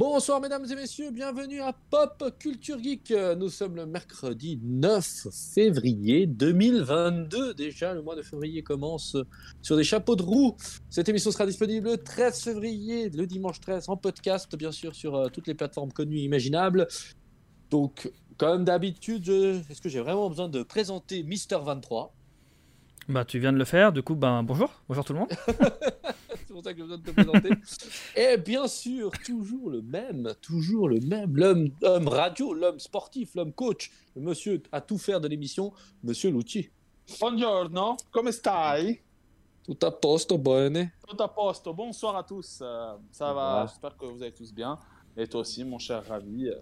Bonsoir mesdames et messieurs, bienvenue à Pop Culture Geek. Nous sommes le mercredi 9 février 2022. Déjà, le mois de février commence sur des chapeaux de roue. Cette émission sera disponible le 13 février, le dimanche 13, en podcast, bien sûr, sur euh, toutes les plateformes connues et imaginables. Donc, comme d'habitude, est-ce que j'ai vraiment besoin de présenter Mister 23 Bah, tu viens de le faire, du coup, ben bonjour, bonjour tout le monde. C'est pour ça que j'ai besoin de te présenter. Et bien sûr, toujours le même, toujours le même, l'homme, l'homme radio, l'homme sportif, l'homme coach, le monsieur à tout faire de l'émission, monsieur Lucci. Buongiorno, come stai? Tout à posto, bene. Tout à posto. Bonsoir à tous. Euh, ça va, j'espère que vous allez tous bien. Et toi aussi, mon cher Ravi. euh,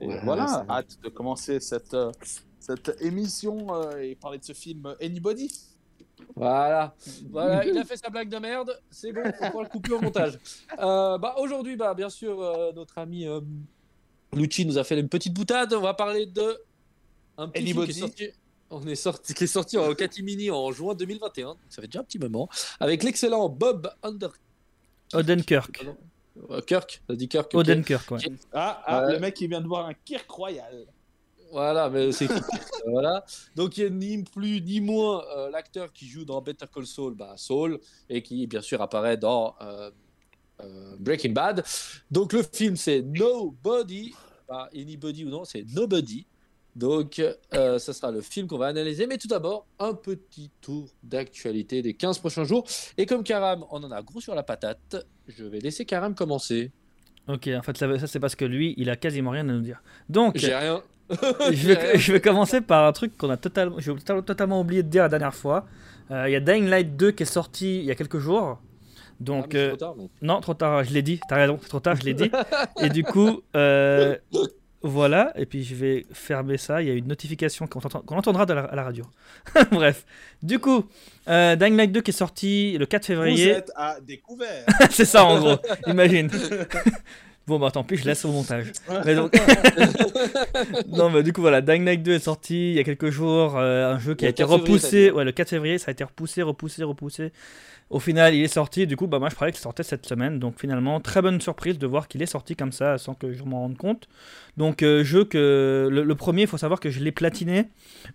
et Ouais, voilà, hâte de commencer cette, euh, cette émission euh, et parler de ce film Anybody. Voilà. voilà, il a fait sa blague de merde, c'est bon, on pourra le couper au montage. Euh, bah, Aujourd'hui, bah, bien sûr, euh, notre ami euh, Lucci nous a fait une petite boutade. On va parler de un petit film qui est sorti, on est sorti, qui est sorti en catimini en juin 2021. Ça fait déjà un petit moment. Avec l'excellent Bob Under... Odenkirk. Euh, Kirk, t'as dit Kirk. Odenkirk, ouais. Ah, ah, Ouais. le mec qui vient de voir un Kirk Royal. Voilà, mais c'est voilà. Donc il y a ni plus ni moins euh, l'acteur qui joue dans Better Call Saul, bah, Saul, et qui bien sûr apparaît dans euh, euh, Breaking Bad. Donc le film c'est Nobody, pas Anybody ou non, c'est Nobody. Donc euh, ça sera le film qu'on va analyser. Mais tout d'abord, un petit tour d'actualité des 15 prochains jours. Et comme Karam, on en a gros sur la patate, je vais laisser Karam commencer. Ok, en fait, ça, ça, c'est parce que lui, il a quasiment rien à nous dire. Donc, J'ai rien. Je vais, rien. je vais commencer par un truc qu'on a totalement, j'ai totalement, oublié de dire la dernière fois. Euh, Il y a Dying Light 2 qui est sorti il y a quelques jours. Ah, Donc, c'est euh, trop tard, donc. non, trop tard, je l'ai dit, t'as raison, c'est trop tard, je l'ai dit. Et du coup, euh, voilà, et puis je vais fermer ça. Il y a une notification qu'on entend- qu'on entendra de la- à la radio. Bref, du coup, euh, Dying Light 2 qui est sorti le 4 Vous février. êtes à découvert. c'est ça en gros, imagine. bon, bah tant pis, je laisse au montage. Mais donc... non, mais du coup, voilà, Dying Light 2 est sorti il y a quelques jours. euh, un jeu qui Le a été 4 février, t'as repoussé. Ouais, le 4 février, ça a été repoussé, repoussé, repoussé. Au final, il est sorti. Du coup, bah, moi, je croyais qu'il sortait cette semaine. Donc, finalement, très bonne surprise de voir qu'il est sorti comme ça sans que je m'en rende compte. Donc, euh, jeu que. Le, le premier, il faut savoir que je l'ai platiné.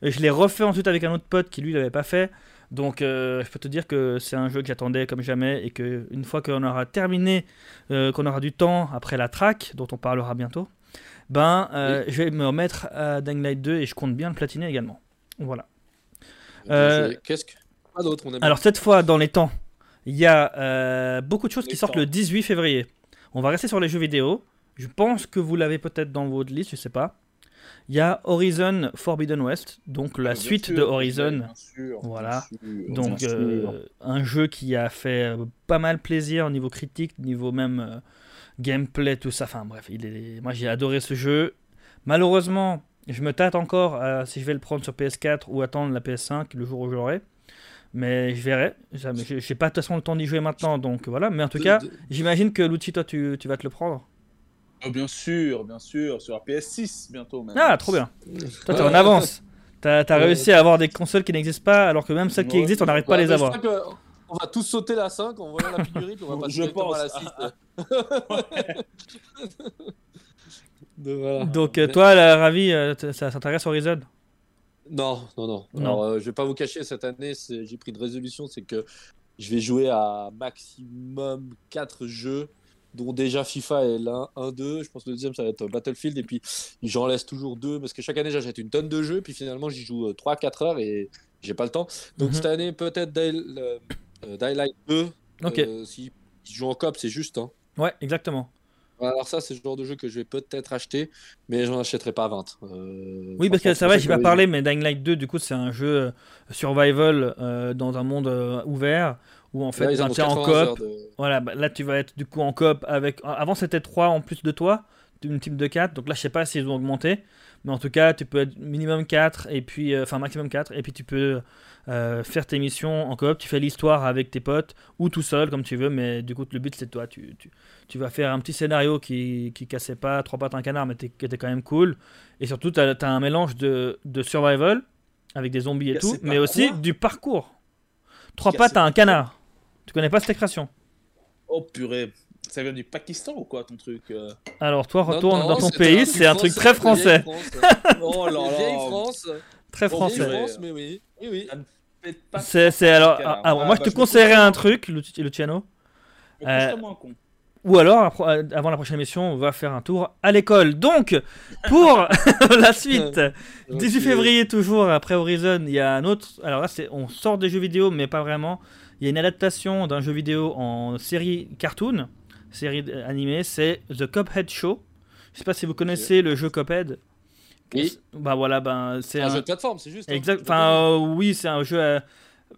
Je l'ai refait ensuite avec un autre pote qui, lui, l'avait pas fait. Donc, euh, je peux te dire que c'est un jeu que j'attendais comme jamais. Et que une fois qu'on aura terminé, euh, qu'on aura du temps après la track, dont on parlera bientôt, ben, euh, je vais me remettre à Dying Light 2 et je compte bien le platiner également. Voilà. Qu'est-ce que. On Alors cette fois, dans les temps, il y a beaucoup de choses Les qui sortent temps. le 18 février. On va rester sur les jeux vidéo. Je pense que vous l'avez peut-être dans votre liste, je sais pas. Il y a Horizon Forbidden West, donc la Bien suite sûr, de Horizon. Bien sûr, Voilà. bien sûr, Donc euh, un jeu qui a fait euh, pas mal plaisir au niveau critique, niveau même euh, gameplay, tout ça. Enfin bref, il est... moi j'ai adoré ce jeu. Malheureusement, je me tâte encore à si je vais le prendre sur PS4 ou attendre la PS5 le jour où j'aurai. Mais je verrai. J'ai pas de toute façon le temps d'y jouer maintenant, donc voilà. Mais en tout De- cas, de- j'imagine que Lucci, toi, tu, tu vas te le prendre. Oh, bien sûr, bien sûr, sur la PS6 bientôt même. Ah, trop bien. Toi, t'es en avance. T'as as réussi à avoir des consoles qui n'existent pas, alors que même celles qui existent, on n'arrive pas à les mais avoir. On va tous sauter la 5 en voyant la pénurie, puis on va passer Je pense. à la 6. De- voilà. Donc, euh, toi, la Ravi, euh, ça s'intéresse Horizon? Non, non, non. Non. Alors, euh, je vais pas vous cacher, cette année, j'ai pris de résolution, c'est que je vais jouer à maximum 4 jeux, dont déjà FIFA est l'un, 1, 2. Je pense que le deuxième, ça va être Battlefield. Et puis, j'en laisse toujours deux, parce que chaque année, j'achète une tonne de jeux, puis finalement, j'y joue 3-4 heures et j'ai pas le temps. Donc, Mhm. cette année, peut-être euh, euh, Daylight 2. Ok. euh, si je joue en coop, c'est juste. Hein. Ouais, exactement. Alors, ça, c'est le genre de jeu que je vais peut-être acheter, mais j'en achèterai pas 20. Euh, Oui, parce que c'est vrai, j'ai pas parlé, mais Dying Light 2, du coup, c'est un jeu euh, survival euh, dans un monde euh, ouvert où en fait, Là, ils ben, t'es en 80 coop. de- Voilà, bah, là, tu vas être du coup en coop avec. Avant, c'était 3 en plus de toi, une team de 4. Donc là, je sais pas s'ils ont augmenté, mais en tout cas, tu peux être minimum 4, et puis. euh, Enfin, maximum 4, et puis tu peux euh, faire tes missions en coop. Tu fais l'histoire avec tes potes ou tout seul, comme tu veux, mais du coup, le but, c'est toi. Tu, tu, tu vas faire un petit scénario qui, qui cassait pas trois pattes un canard, mais qui était quand même cool. Et surtout, tu as, un mélange de, de survival avec des zombies et tout, mais aussi du parcours. Trois pattes à un canard. Tu connais pas cette expression Oh purée. ça vient du Pakistan ou quoi ton truc euh? Alors toi, retourne non, dans ton pays, c'est un truc très français. France. Oh là là France. Très français. France, mais oui. Oui, oui. Faites pas C'est, alors. cas-là. ah, alors, Ah, moi, bah, je te me conseillerais un truc, Lu- Luciano. Euh, con. Ou alors, après- avant la prochaine émission, on va faire un tour à l'école. Donc, pour la suite, 18 Ok. février, toujours après Horizon, il y a un autre. Alors là, c'est, on sort des jeux vidéo, mais pas vraiment. Il y a une adaptation d'un jeu vidéo en série cartoon, série animée, c'est The Cuphead Show. Je sais pas si vous connaissez le jeu Cuphead. Oui. Bah voilà, ben c'est C'est un un, jeu de plateforme, c'est juste. hein. Exact. Enfin, euh, oui, c'est un jeu. à-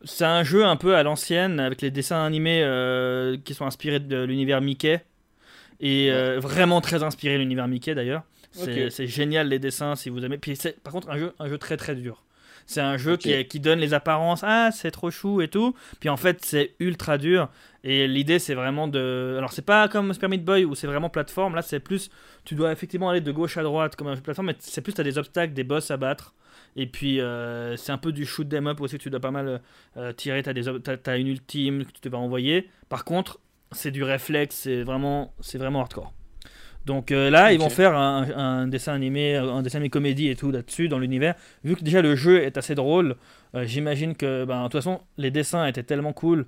C'est un jeu un peu à l'ancienne avec les dessins animés euh, qui sont inspirés de l'univers Mickey et euh, vraiment très inspiré de l'univers Mickey d'ailleurs. C'est génial les dessins si vous aimez. Puis c'est par contre un jeu, un jeu très très dur. C'est un jeu qui, qui donne les apparences, ah c'est trop chou et tout. Puis en fait c'est ultra dur. Et l'idée c'est vraiment de. Alors c'est pas comme Super Meat Boy où c'est vraiment plateforme. Là c'est plus. Tu dois effectivement aller de gauche à droite comme un jeu de plateforme, mais c'est plus t'as des obstacles, des boss à battre. Et puis euh, c'est un peu du shoot them up aussi. Tu dois pas mal euh, tirer. T'as des t'as, t'as une ultime que tu vas envoyer. Par contre c'est du réflexe. C'est vraiment c'est vraiment hardcore. Donc euh, là, ils vont faire un, un dessin animé, un dessin animé comédie et tout là-dessus dans l'univers. Vu que déjà le jeu est assez drôle, euh, j'imagine que, ben, de toute façon, les dessins étaient tellement cool,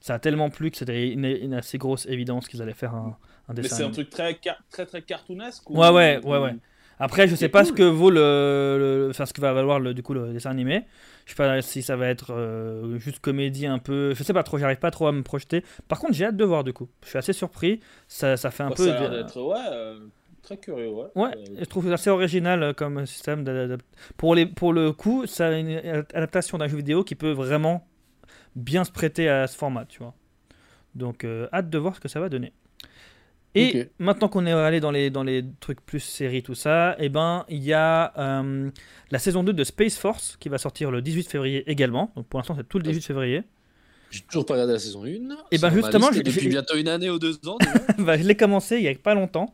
ça a tellement plu que c'était une, une assez grosse évidence qu'ils allaient faire un, un Mais dessin c'est un truc très, très, très cartoonesque ou- Ouais, ouais, ouais, ouais. Après, je sais pas cool. ce que vaut le, le- enfin, ce que va valoir le, du coup le dessin animé. Je sais pas si ça va être euh, juste comédie un peu. Je sais pas trop. J'arrive pas trop à me projeter. Par contre, j'ai hâte de voir du coup. Je suis assez surpris. Ça, ça fait un Bah, peu. ça a d'être, ouais, euh, très curieux, ouais. Ouais, Euh, je trouve assez original euh, comme système Pour, les, pour le coup, ça a une adaptation d'un jeu vidéo qui peut vraiment bien se prêter à ce format, tu vois. Donc, euh, hâte de voir ce que ça va donner. Et maintenant qu'on est allé dans les, dans les trucs plus séries, tout ça, eh ben, il y a euh, la saison 2 de Space Force qui va sortir le 18 février également. Donc, pour l'instant, c'est tout le 18 février. J'ai toujours pas regardé la saison 1. Eh ben, justement, j'ai- depuis bientôt une année ou deux ans. Bah, je l'ai commencé il y a pas longtemps.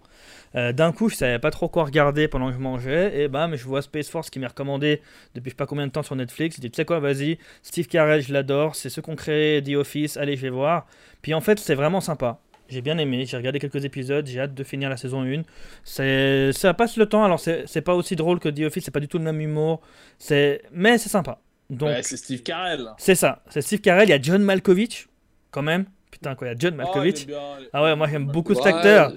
Euh, D'un coup, je savais pas trop quoi regarder pendant que je mangeais. Et bam, je vois Space Force qui m'est recommandé depuis je sais pas combien de temps sur Netflix. Je dis, tu sais quoi, vas-y, Steve Carell, je l'adore. C'est ceux qu'on créé The Office. Allez, je vais voir. Puis en fait, c'est vraiment sympa. J'ai bien aimé. J'ai regardé quelques épisodes. J'ai hâte de finir la saison 1. C'est, ça passe le temps. Alors, c'est pas aussi drôle que The Office. C'est pas du tout le même humour. Mais c'est sympa. Ouais, c'est Steve Carell. c'est ça. C'est Steve Carell. Il y a John Malkovich, quand même. Putain, quoi, il y a John Oh, est Malkovich. bien. Ah ouais, moi j'aime beaucoup cet Ouais, acteur.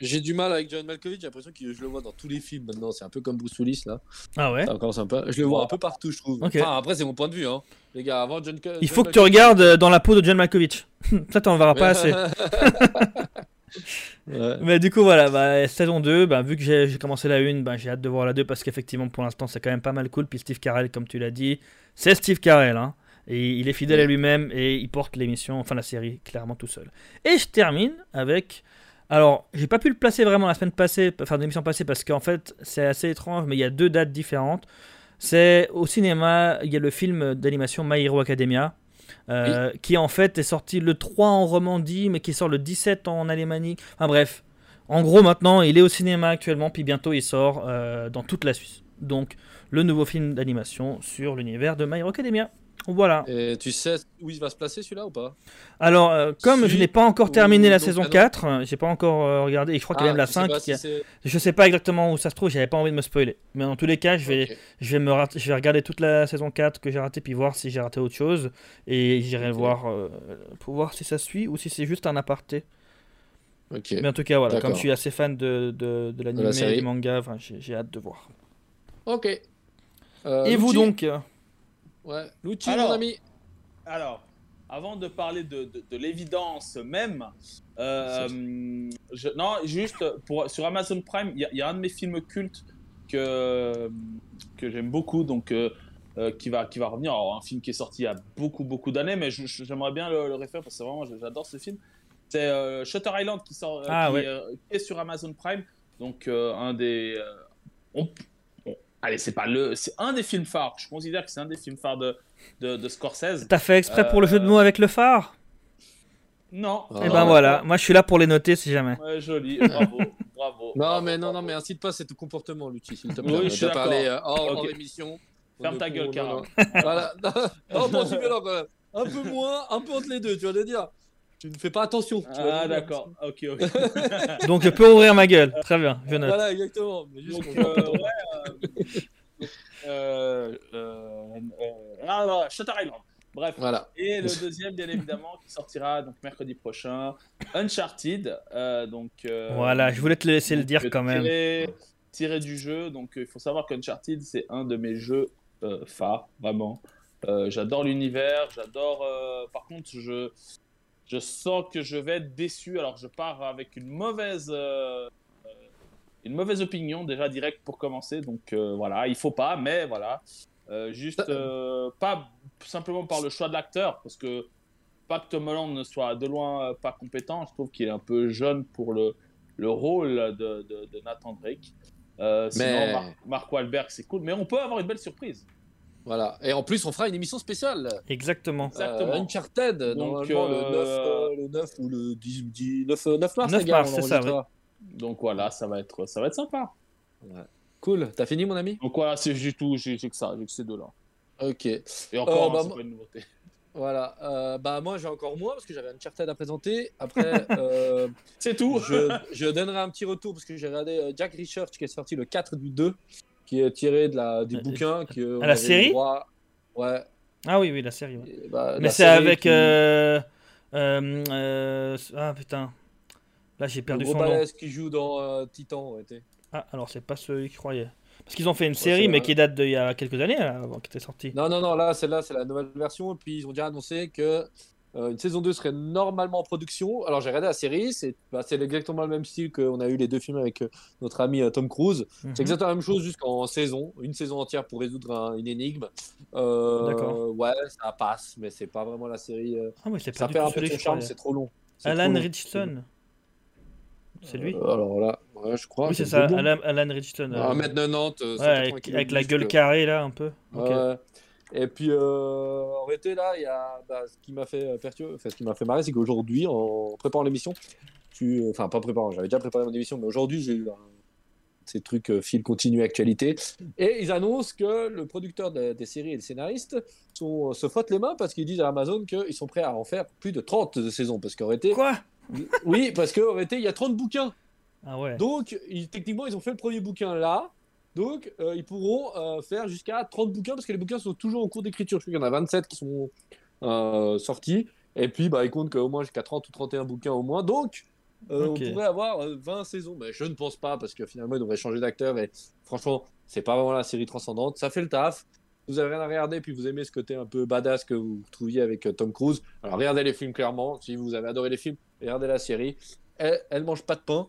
J'ai du mal avec John Malkovich, j'ai l'impression que je le vois dans tous les films maintenant. C'est un peu comme Bruce Willis là. Ah ouais. Encore sympa. Je le vois un peu partout, je trouve. Ok. Enfin, après, c'est mon point de vue. Hein. Les gars, avant John. Il faut que tu regardes euh, dans la peau de John Malkovich. Ça, t'en verras pas assez. Ouais. Mais du coup, voilà, bah, saison 2, bah, vu que j'ai j'ai commencé la 1, bah, j'ai hâte de voir la 2 parce qu'effectivement, pour l'instant, c'est quand même pas mal cool. Puis Steve Carell, comme tu l'as dit, c'est Steve Carell. Hein, et il est fidèle à lui-même et il porte l'émission, enfin la série, clairement tout seul. Et je termine avec. Alors, j'ai pas pu le placer vraiment la semaine passée, enfin l'émission passée, parce qu'en fait, c'est assez étrange, mais il y a deux dates différentes. C'est au cinéma, il y a le film d'animation My Hero Academia, euh, qui en fait est sorti le 3 en Romandie, mais qui sort le 17 en Alémanie. Enfin bref, en gros maintenant il est au cinéma actuellement, puis bientôt il sort euh, dans toute la Suisse. Donc le nouveau film d'animation sur l'univers de My Hero Academia. Voilà. Et tu sais où il va se placer celui-là ou pas? Alors, euh, comme je n'ai pas encore ou terminé la saison canon 4, euh, j'ai pas encore euh, regardé, et je crois qu'il y a même la Ah, tu sais 5. pas qui a- si Je sais pas exactement où ça se trouve, j'avais pas envie de me spoiler. Mais dans tous les cas, je vais, je vais, me rat- je vais regarder toute la saison 4 que j'ai raté, puis voir si j'ai raté autre chose. Et j'irai voir euh, pour voir si ça suit ou si c'est juste un aparté. Mais en tout cas, voilà, comme je suis assez fan de, de, de l'anime, série. du manga, j'ai hâte de voir. Ok. Et vous donc? Ouais. Alors. mon ami. Alors, avant de parler de, de- de l'évidence même, euh, je- non, juste pour, sur Amazon Prime, il y, a- il y a un de mes films cultes que, que j'aime beaucoup, donc euh, euh, qui, va, qui va revenir. Alors, un film qui est sorti il y a beaucoup, beaucoup d'années, mais j'aimerais bien le, le refaire parce que vraiment, j'adore ce film. C'est euh, Shutter Island qui, sort, Ah, qui, ouais. euh, qui est sur Amazon Prime. Donc, euh, un des. euh, on- allez, c'est pas le. C'est un des films phares. Je considère que c'est un des films phares de, de, de Scorsese. t'as fait exprès pour le jeu de mots avec le phare? Non. Ah. Et non, ben non, voilà, moi je suis là pour les noter si jamais. Ouais, joli, bravo, bravo. Non, bravo, mais non, non, mais incite pas cet comportement, Lucci, s'il te Oui, plaît. On je suis parlé euh, hors, Ok. hors émission. Ferme On ta gueule, non, Cara. non. Voilà. Non, violent quand même. Un peu moins, un peu entre les deux, tu vas le dire. Tu ne fais pas attention. tu Ah, d'accord. Ok, ok. Donc je peux ouvrir ma gueule. Très bien, je note. Voilà, exactement. Mais juste Donc, euh, ouais. euh, euh, euh, euh, ah, Shutter Island. Bref. Voilà. Et le deuxième, bien évidemment, qui sortira donc mercredi prochain, Uncharted. euh, donc, euh, Voilà, je voulais te laisser le dire quand même. Tiré, du jeu. Donc, euh, il faut savoir qu'Uncharted, c'est un de mes jeux euh, phares, vraiment. Euh, j'adore l'univers, j'adore. euh, par contre, je, je sens que je vais être déçu. Alors, je pars avec une mauvaise. euh, une mauvaise opinion déjà direct pour commencer. Donc euh, voilà il faut pas mais voilà. Euh, juste pas simplement par le choix de l'acteur parce que pas que Tom Holland ne soit de loin pas compétent. Je trouve qu'il est un peu jeune pour le, le rôle de, de, de Nathan Drake. Euh, sinon Mais- Mar- Mark Wahlberg c'est cool. Mais on peut avoir une belle surprise Voilà. Et en plus, on fera une émission spéciale. Exactement. Exactement. Euh, Uncharted, Donc, normalement le, 9, euh, euh, le 9 ou le 10, 10 9, euh, 9 mars. 9 les gars, mars, on c'est ça, donc voilà ça va être ça va être sympa Cool. T'as fini, mon ami? Donc voilà c'est j'ai tout j'ai j'ai que ça j'ai que ces deux là Ok. et encore Euh, bah, hein, c'est moi- pas une nouveauté Voilà. Euh, bah, moi, j'ai encore moins parce que j'avais Uncharted à présenter. Après, euh, c'est tout je, je donnerai un petit retour parce que j'ai regardé euh, Jack Research qui est sorti le 4 du 2, qui est tiré de la, du Euh, bouquin. Qui, euh, à la série? droit- Ouais. Ah oui, oui, la série. ouais. Et, bah, Mais c'est avec. qui- euh, euh, euh, ah putain. Là j'ai le perdu gros son nom. qui joue dans euh, Titan. ouais, Ah, alors c'est pas celui que je croyais. Parce qu'ils ont fait une série, mais qui date d'il y a quelques années, là, avant qu'elle était sortie. Non, non, non, là, celle-là, c'est la nouvelle version. Et puis, ils ont déjà annoncé que euh, une saison 2 serait normalement en production. Alors, j'ai regardé la série. C'est bah, c'est exactement le même style qu'on a eu les deux films avec euh, notre ami euh, Tom Cruise. Mhm. C'est exactement la même chose jusqu'en saison. Une saison entière pour résoudre un- une énigme. D'accord. Ouais, ça passe, mais c'est pas vraiment la série. Ah oui, c'est pas Ça perd un peu son charme, c'est trop long. Alan trop. Richardson. C'est lui alors là, ouais, je crois. Oui, c'est ça. Alan, Alan Richardson. 1m90, euh, ouais, 180 avec, la gueule carrée là, un peu. Ok. Et puis, euh, en réalité, là, il y a bah, ce qui m'a fait perturber, enfin, ce qui m'a fait marrer, c'est qu'aujourd'hui, en préparant l'émission, tu, euh, enfin, pas préparant, j'avais déjà préparé mon émission, mais aujourd'hui, j'ai eu un, ces trucs euh, fil continu actualité, et ils annoncent que le producteur de- des séries et les scénaristes sont, euh, se frottent les mains parce qu'ils disent à Amazon qu'ils sont prêts à en faire plus de 30 de saisons, parce qu'en réalité, Quoi? Oui, parce qu'en réalité, il y a 30 bouquins. Ah ouais. Donc, ils- techniquement, ils ont fait le premier bouquin là. Donc, euh, ils pourront euh, faire jusqu'à 30 bouquins parce que les bouquins sont toujours en cours d'écriture. Je crois qu'il y en a 27 qui sont euh, sortis. Et puis, bah, ils comptent qu'au moins jusqu'à 30 ou 31 bouquins au moins. Donc, euh, Ok. on pourrait avoir euh, 20 saisons. Mais je ne pense pas parce que finalement, ils devraient changer d'acteur. Et franchement, c'est pas vraiment la série transcendante. Ça fait le taf. Vous avez rien à regarder, puis vous aimez ce côté un peu badass que vous trouviez avec Tom Cruise. Alors, regardez les films clairement. Si vous avez adoré les films, regardez la série. Elle, elle mange pas de pain.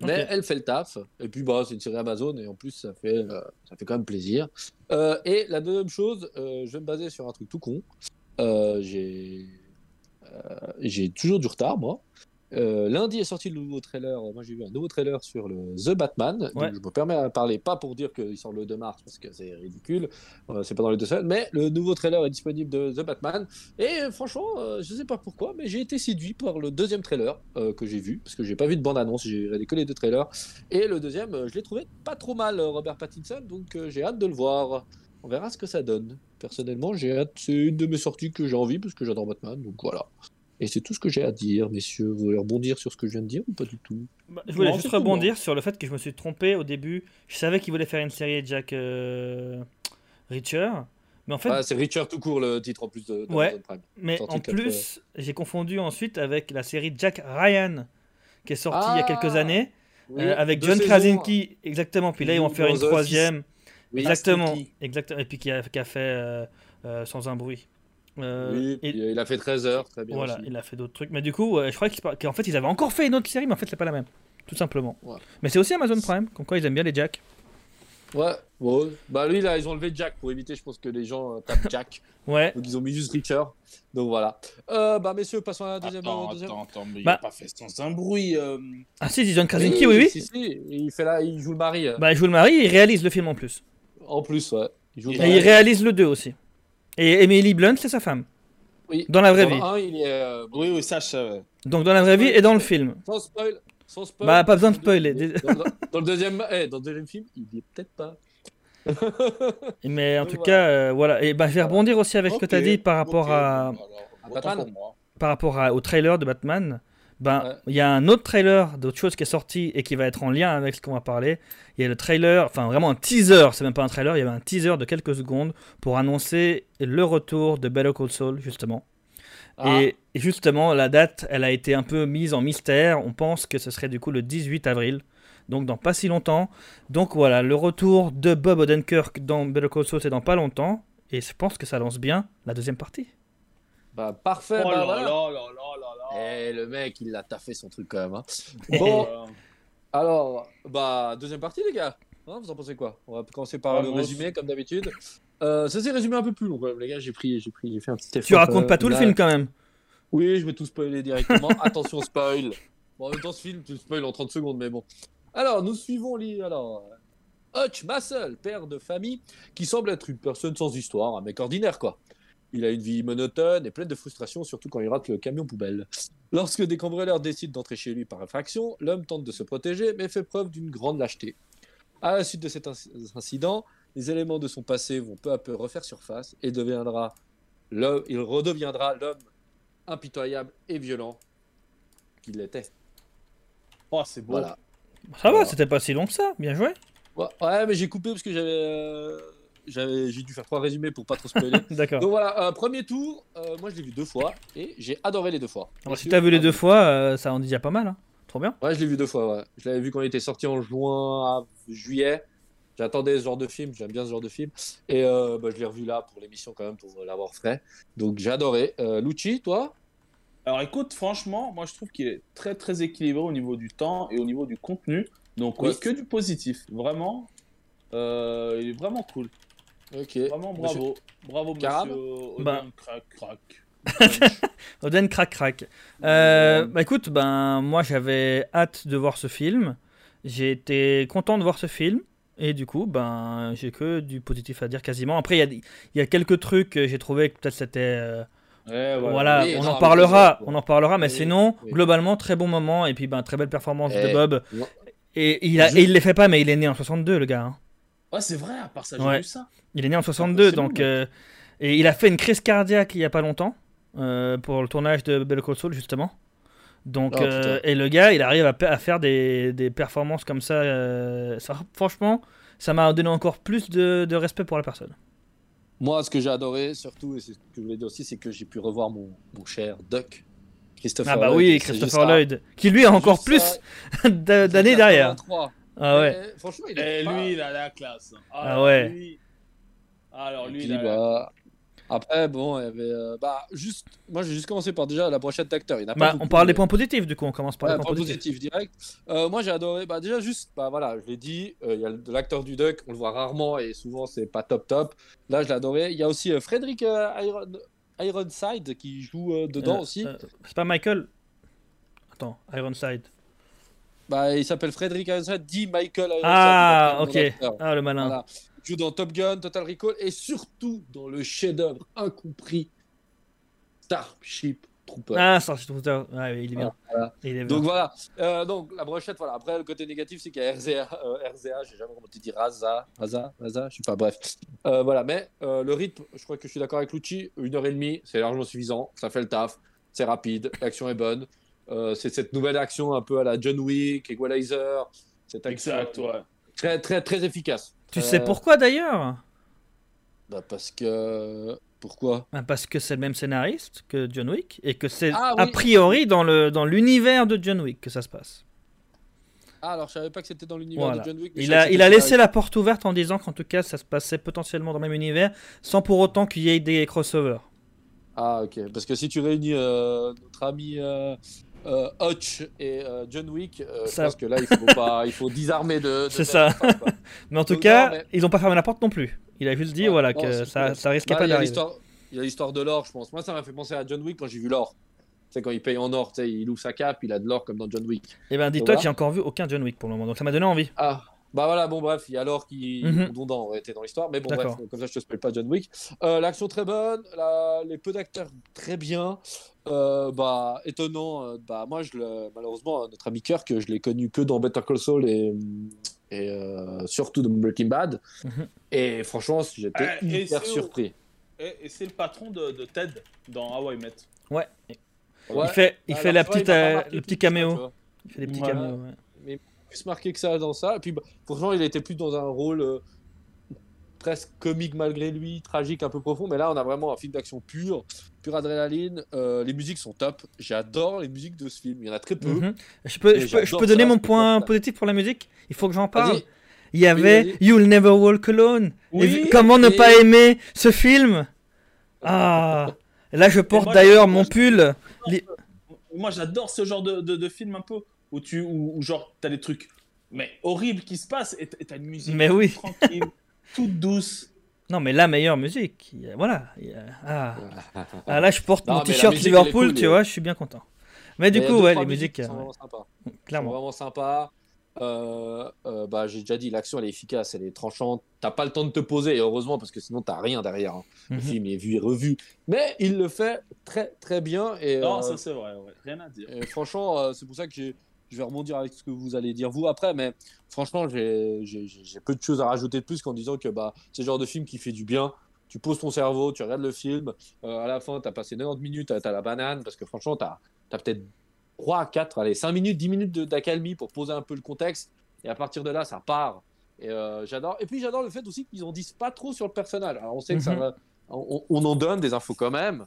Mais elle fait le taf. Et puis, bah, c'est une série Amazon et en plus, ça fait, euh, ça fait quand même plaisir. Euh, et la deuxième chose, euh, je vais me baser sur un truc tout con. J'ai j'ai toujours du retard, moi. Euh, lundi est sorti le nouveau trailer. Moi, j'ai vu un nouveau trailer sur le The Batman. Donc, je me permets de parler, pas pour dire qu'il sort le 2 mars, parce que c'est ridicule. Euh, c'est pas dans les deux semaines. Mais le nouveau trailer est disponible de The Batman. Et euh, franchement, euh, je sais pas pourquoi, mais j'ai été séduit par le deuxième trailer euh, que j'ai vu, parce que j'ai pas vu de bande-annonce, j'ai regardé que les deux trailers. Et le deuxième, euh, je l'ai trouvé pas trop mal, euh, Robert Pattinson, donc euh, j'ai hâte de le voir. On verra ce que ça donne. Personnellement, j'ai hâte. C'est une de mes sorties que j'ai envie, parce que j'adore Batman, donc voilà. Et c'est tout ce que j'ai à dire, messieurs. Vous voulez rebondir sur ce que je viens de dire ou pas du tout? Bah, je voulais Non, juste rebondir sur le fait que je me suis trompé au début. Je savais qu'il voulait faire une série de Jack euh, Reacher. Mais en fait, Ah, C'est Richard tout court le titre en plus de, d'Amazon Ouais. Prime. mais sorti en plus, j'ai confondu ensuite avec la série Jack Ryan qui est sortie il y a Ah, quelques années Oui, euh, avec John saisons. Krasinski. Exactement. Puis là, ils vont faire une troisième. Oui, Exactement. Exactement. Et puis qui a, qui a fait euh, euh, Sans un bruit. Euh, Oui, et- euh, il a fait 13 heures, très bien. Voilà, aussi. il a fait d'autres trucs. Mais du coup, euh, je par- qu'en fait, ils avaient encore fait une autre série, mais en fait, c'est pas la même. Tout simplement. Ouais. Mais c'est aussi Amazon Prime, comme quoi ils aiment bien les Jack. Ouais, bon, bah lui là, ils ont enlevé Jack pour éviter, je pense que les gens euh, tapent Jack. Ouais. Donc ils ont mis juste Richard. Donc voilà. Euh, bah messieurs, passons à la deuxième. Attends, deuxième... attends, attends, mais il Bah- a pas fait sans un bruit. euh, Ah si, John Krasinski, oui, oui. Si, si, il fait là, il joue le mari. euh, Bah, il joue le mari, il réalise le film en plus. En plus, ouais. Il joue le Et il réalise le 2 aussi. Et Emily Blunt, c'est sa femme. Oui. Dans la vraie Dans vie. un, il est. euh, Oui, oui, ça, je savais. Donc dans la vraie vie et dans le film. Sans spoil. Sans spoil. Bah, pas besoin de spoiler. Dans, dans- dans le deuxième, eh, dans le deuxième film, il y est peut-être pas. Mais en tout voilà. cas, euh, voilà. Et bah, je vais rebondir aussi avec ce que tu as dit par rapport à. alors, Batman. par rapport à- au trailer de Batman, ben Ouais. il y a un autre trailer d'autre chose qui est sorti et qui va être en lien avec ce qu'on va parler. Il y a le trailer, enfin vraiment un teaser, c'est même pas un trailer, il y avait un teaser de quelques secondes pour annoncer le retour de Better Call Saul justement. Ah, Et, et justement, la date, elle a été un peu mise en mystère. On pense que ce serait du coup le 18 avril, donc dans pas si longtemps. Donc voilà, le retour de Bob Odenkirk dans Better Call Saul, c'est dans pas longtemps. Et je pense que ça lance bien la deuxième partie. Bah, parfait. Oh bah, là voilà. là là là là là. Eh, le mec, il a taffé son truc quand même. hein. Oh Bon, là. alors, bah, deuxième partie, les gars. Hein, vous en pensez quoi? On va commencer par Ah, le résumé, comme d'habitude. Euh, ça s'est résumé un peu plus long, quand même, les gars. J'ai pris, j'ai pris, j'ai fait un petit effort. Tu racontes pas euh, tout le film quand même. Oui, je vais tout spoiler directement. Attention, spoil. Bon, en même temps, ce film, tu spoil en 30 secondes, mais bon. Alors, nous suivons Lee. Alors, Hutch Massel, père de famille, qui semble être une personne sans histoire, un mec ordinaire, quoi. Il a une vie monotone et pleine de frustration, surtout quand il rate le camion poubelle. Lorsque des cambrioleurs décident d'entrer chez lui par infraction, l'homme tente de se protéger, mais fait preuve d'une grande lâcheté. À la suite de cet inc- incident, les éléments de son passé vont peu à peu refaire surface et deviendra l'homme- il redeviendra l'homme impitoyable et violent qu'il était. Oh, c'est beau. Voilà. Ça va, Voilà. c'était pas si long que ça. Bien joué. Ouais, ouais, mais j'ai coupé parce que j'avais, euh, j'avais, j'ai dû faire trois résumés pour pas trop spoiler. D'accord. Donc voilà, euh, premier tour, euh, moi je l'ai vu deux fois et j'ai adoré les deux fois. Alors, Et si t'as vu les ah, deux fois, euh, ça en dit déjà pas mal. hein. Trop bien. Ouais, je l'ai vu deux fois. Ouais. Je l'avais vu quand il était sorti en juin à juillet. J'attendais ce genre de film, j'aime bien ce genre de film. Et euh, bah, je l'ai revu là pour l'émission quand même, pour l'avoir frais. Donc j'ai adoré. Euh, Lucci, toi? Alors écoute, franchement, moi je trouve qu'il est très très équilibré au niveau du temps et au niveau du contenu. Donc Oui. que du positif. Vraiment, euh, il est vraiment cool. Ok. Vraiment bravo. Bravo monsieur Odin Bah. Crac Crac. Oden crac crac. Euh, bah écoute, ben moi j'avais hâte de voir ce film. J'ai été content de voir ce film. Et du coup, ben j'ai que du positif à dire quasiment. Après, il y a, il y a quelques trucs que j'ai trouvé que peut-être c'était. euh, Ouais, ouais. voilà, Oui, on non, en parlera, on en parlera, mais Oui, sinon, oui. globalement, très bon moment. Et puis, ben très belle performance de Eh, Bob. moi- Et il, a, Je- et il les fait pas, mais il est né en 62, le gars. hein. Ouais, c'est vrai, à part ça, j'ai Ouais. vu ça. Il est né en 62, c'est donc. euh, et il a fait une crise cardiaque il y a pas longtemps euh, pour le tournage de Better Call Saul, justement. Donc, Oh, euh, et le gars, il arrive à, faire des, des performances comme ça, euh, ça- Franchement, ça m'a donné encore plus de, de respect pour la personne. Moi, ce que j'ai adoré, surtout, et c'est ce que je voulais dire aussi, c'est que j'ai pu revoir mon, mon cher Duck, Christopher Ah bah Lloyd, oui, Christopher. Lloyd, qui lui a encore plus d'années derrière. 83. Ah ouais. Mais, franchement, il Et pas- lui, il a la classe. Ah Alors, ouais. lui- Alors lui, puis, il a la- bah, Après, bon, il y avait. euh, bah, juste. Moi, j'ai juste commencé par déjà la brochette d'acteurs. Il pas Bah, beaucoup, on parle des points positifs, du coup, on commence par Ouais, les points point positifs. positif direct. Euh, moi, j'ai adoré. Bah, déjà, juste, bah voilà, je l'ai dit, euh, il y a de l'acteur du Duck, on le voit rarement et souvent, c'est pas top top. Là, je l'ai adoré. Il y a aussi euh, Frédéric euh, Iron... Ironside qui joue euh, dedans Euh, aussi. euh, C'est pas Michael? Attends, Ironside. Bah, il s'appelle Frédéric Ironside, dit Michael Ironside. Ah, a ok. Ah, le malin. Voilà. Il joue dans Top Gun, Total Recall et surtout dans le chef-d'œuvre incompris Starship Trooper. Ah, Starship Trooper. Ouais, il est bien. Voilà. Il est bien. Donc voilà, Euh, donc la brochette, voilà. Après, le côté négatif, c'est qu'il y a RZA, euh, RZA j'ai jamais comment tu dis, Raza, Raza, Raza, je sais pas, bref. Euh, voilà, mais euh, le rythme, je crois que je suis d'accord avec Lucci, une heure et demie, c'est largement suffisant, ça fait le taf, c'est rapide, l'action est bonne. Euh, c'est cette nouvelle action un peu à la John Wick, Equalizer, cette action Exact, ouais. très, très, très efficace. Tu Euh, sais pourquoi d'ailleurs? Bah, Parce que. Pourquoi? Bah, Parce que c'est le même scénariste que John Wick et que c'est Ah, a priori dans le dans l'univers de John Wick que ça se passe. Ah, alors je savais pas que c'était dans l'univers Voilà. de John Wick. Il a, il a laissé la porte ouverte en disant qu'en tout cas ça se passait potentiellement dans le même univers sans pour autant qu'il y ait des crossovers. Ah, ok. Parce que si tu réunis euh, notre ami euh, euh, Hutch et euh, John Wick, euh, je Ça- pense que là, il faut, pas, il faut disarmer de. de C'est ça. Mais en tout Donc, cas, non, mais- ils n'ont pas fermé la porte non plus. Il a juste dit Ouais, voilà que c'est ça, ça risquait Bah, pas d'arriver. Il y a l'histoire de l'or, je pense. Moi, ça m'a fait penser à John Wick quand j'ai vu l'or. Sais, quand il paye en or, tu sais, il ouvre sa cape, il a de l'or comme dans John Wick. Et ben dis-toi Voilà. j'ai encore vu aucun John Wick pour le moment, donc ça m'a donné envie. Ah, bah voilà, bon, bref, il y a l'or qui Mhm. redondant était dans l'histoire. Mais bon, bref, comme ça, je te spoil pas John Wick. Euh, L'action très bonne, la- les peu d'acteurs très bien. Euh, bah, étonnant, euh, bah, moi, je le... malheureusement, notre ami Kirk, je l'ai connu que dans Better Call Saul et, et euh, surtout dans Breaking Bad. Mhm. Et franchement, j'étais et hyper surpris. Et, et c'est le patron de, de Ted dans How I Met. Ouais. Ouais. Il fait, il Alors, fait la petite, euh, le petit caméo. Il fait des petits Ouais. caméos. ouais. Plus marqué que ça dans ça. Et puis, bah, pourtant, il était plus dans un rôle euh, presque comique malgré lui, tragique, un peu profond. Mais là, on a vraiment un film d'action pur, pure adrénaline. Euh, les musiques sont top. J'adore les musiques de ce film. Il y en a très peu. Mhm. Je peux, je peux, je j'adore peux donner ça, mon point positif pour la musique? Il faut que j'en parle. Il y avait. You'll Never Walk Alone. Oui, Et comment ne pas aimer ce film? Ah Là, je porte d'ailleurs mon pull. Moi, j'adore ce genre de, de, de film un peu où tu, où, où genre, t'as des trucs mais horribles qui se passent et t'as une musique Mais oui. tranquille, toute douce. Non, mais la meilleure musique. Voilà. Ah. Ah, là, je porte Non, mon t-shirt Liverpool, cool, tu euh. vois, je suis bien content. Mais du coup, ouais, les musiques, qui sont euh, vraiment sympas. Ils sont clairement. vraiment. Euh, euh, bah, j'ai déjà dit, l'action elle est efficace, elle est tranchante. T'as pas le temps de te poser, et heureusement, parce que sinon t'as rien derrière. hein. Le Mhm. film est vu et revu. Mais il le fait très très bien. Et, Non, euh, ça c'est vrai, ouais. rien à dire. et franchement, euh, c'est pour ça que j'ai- je vais rebondir avec ce que vous allez dire vous après. Mais franchement, j'ai peu de choses à rajouter de plus qu'en disant que bah, c'est le genre de film qui fait du bien. Tu poses ton cerveau, tu regardes le film. euh, à la fin, t'as passé 90 minutes, t'as t'as la banane, parce que franchement, t'as as, peut-être 3, 4, allez, 5 minutes, 10 minutes d'accalmie pour poser un peu le contexte. Et à partir de là, ça part. Et euh, j'adore. Et puis j'adore le fait aussi qu'ils en disent pas trop sur le personnage. Alors on sait que ça Mhm. va. On, on en donne des infos quand même.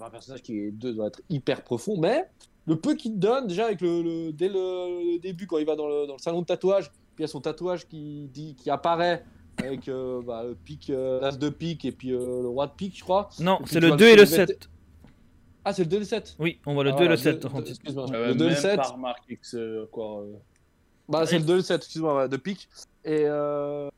Un personnage qui est, de- doit être hyper profond, mais le peu qu'il te donne, déjà avec le, le- dès le, le début, quand il va dans le, dans le salon de tatouage, puis il y a son tatouage qui, dit, qui apparaît avec euh, bah, le pic, euh, l'as de pique et puis euh, le roi de pique, je crois. Non, c'est le vois 2 et le soulever- 7. Ah, c'est le 2 et le 7 Oui, on voit le Ah, 2 et le voilà, 7. deux- en deux- fait. Excuse-moi. J'avais Le 2 et le même 7. pas remarqué que c'est quoi. euh, Bah, c'est le 2 et le 7, excuse-moi, de pique. Et euh...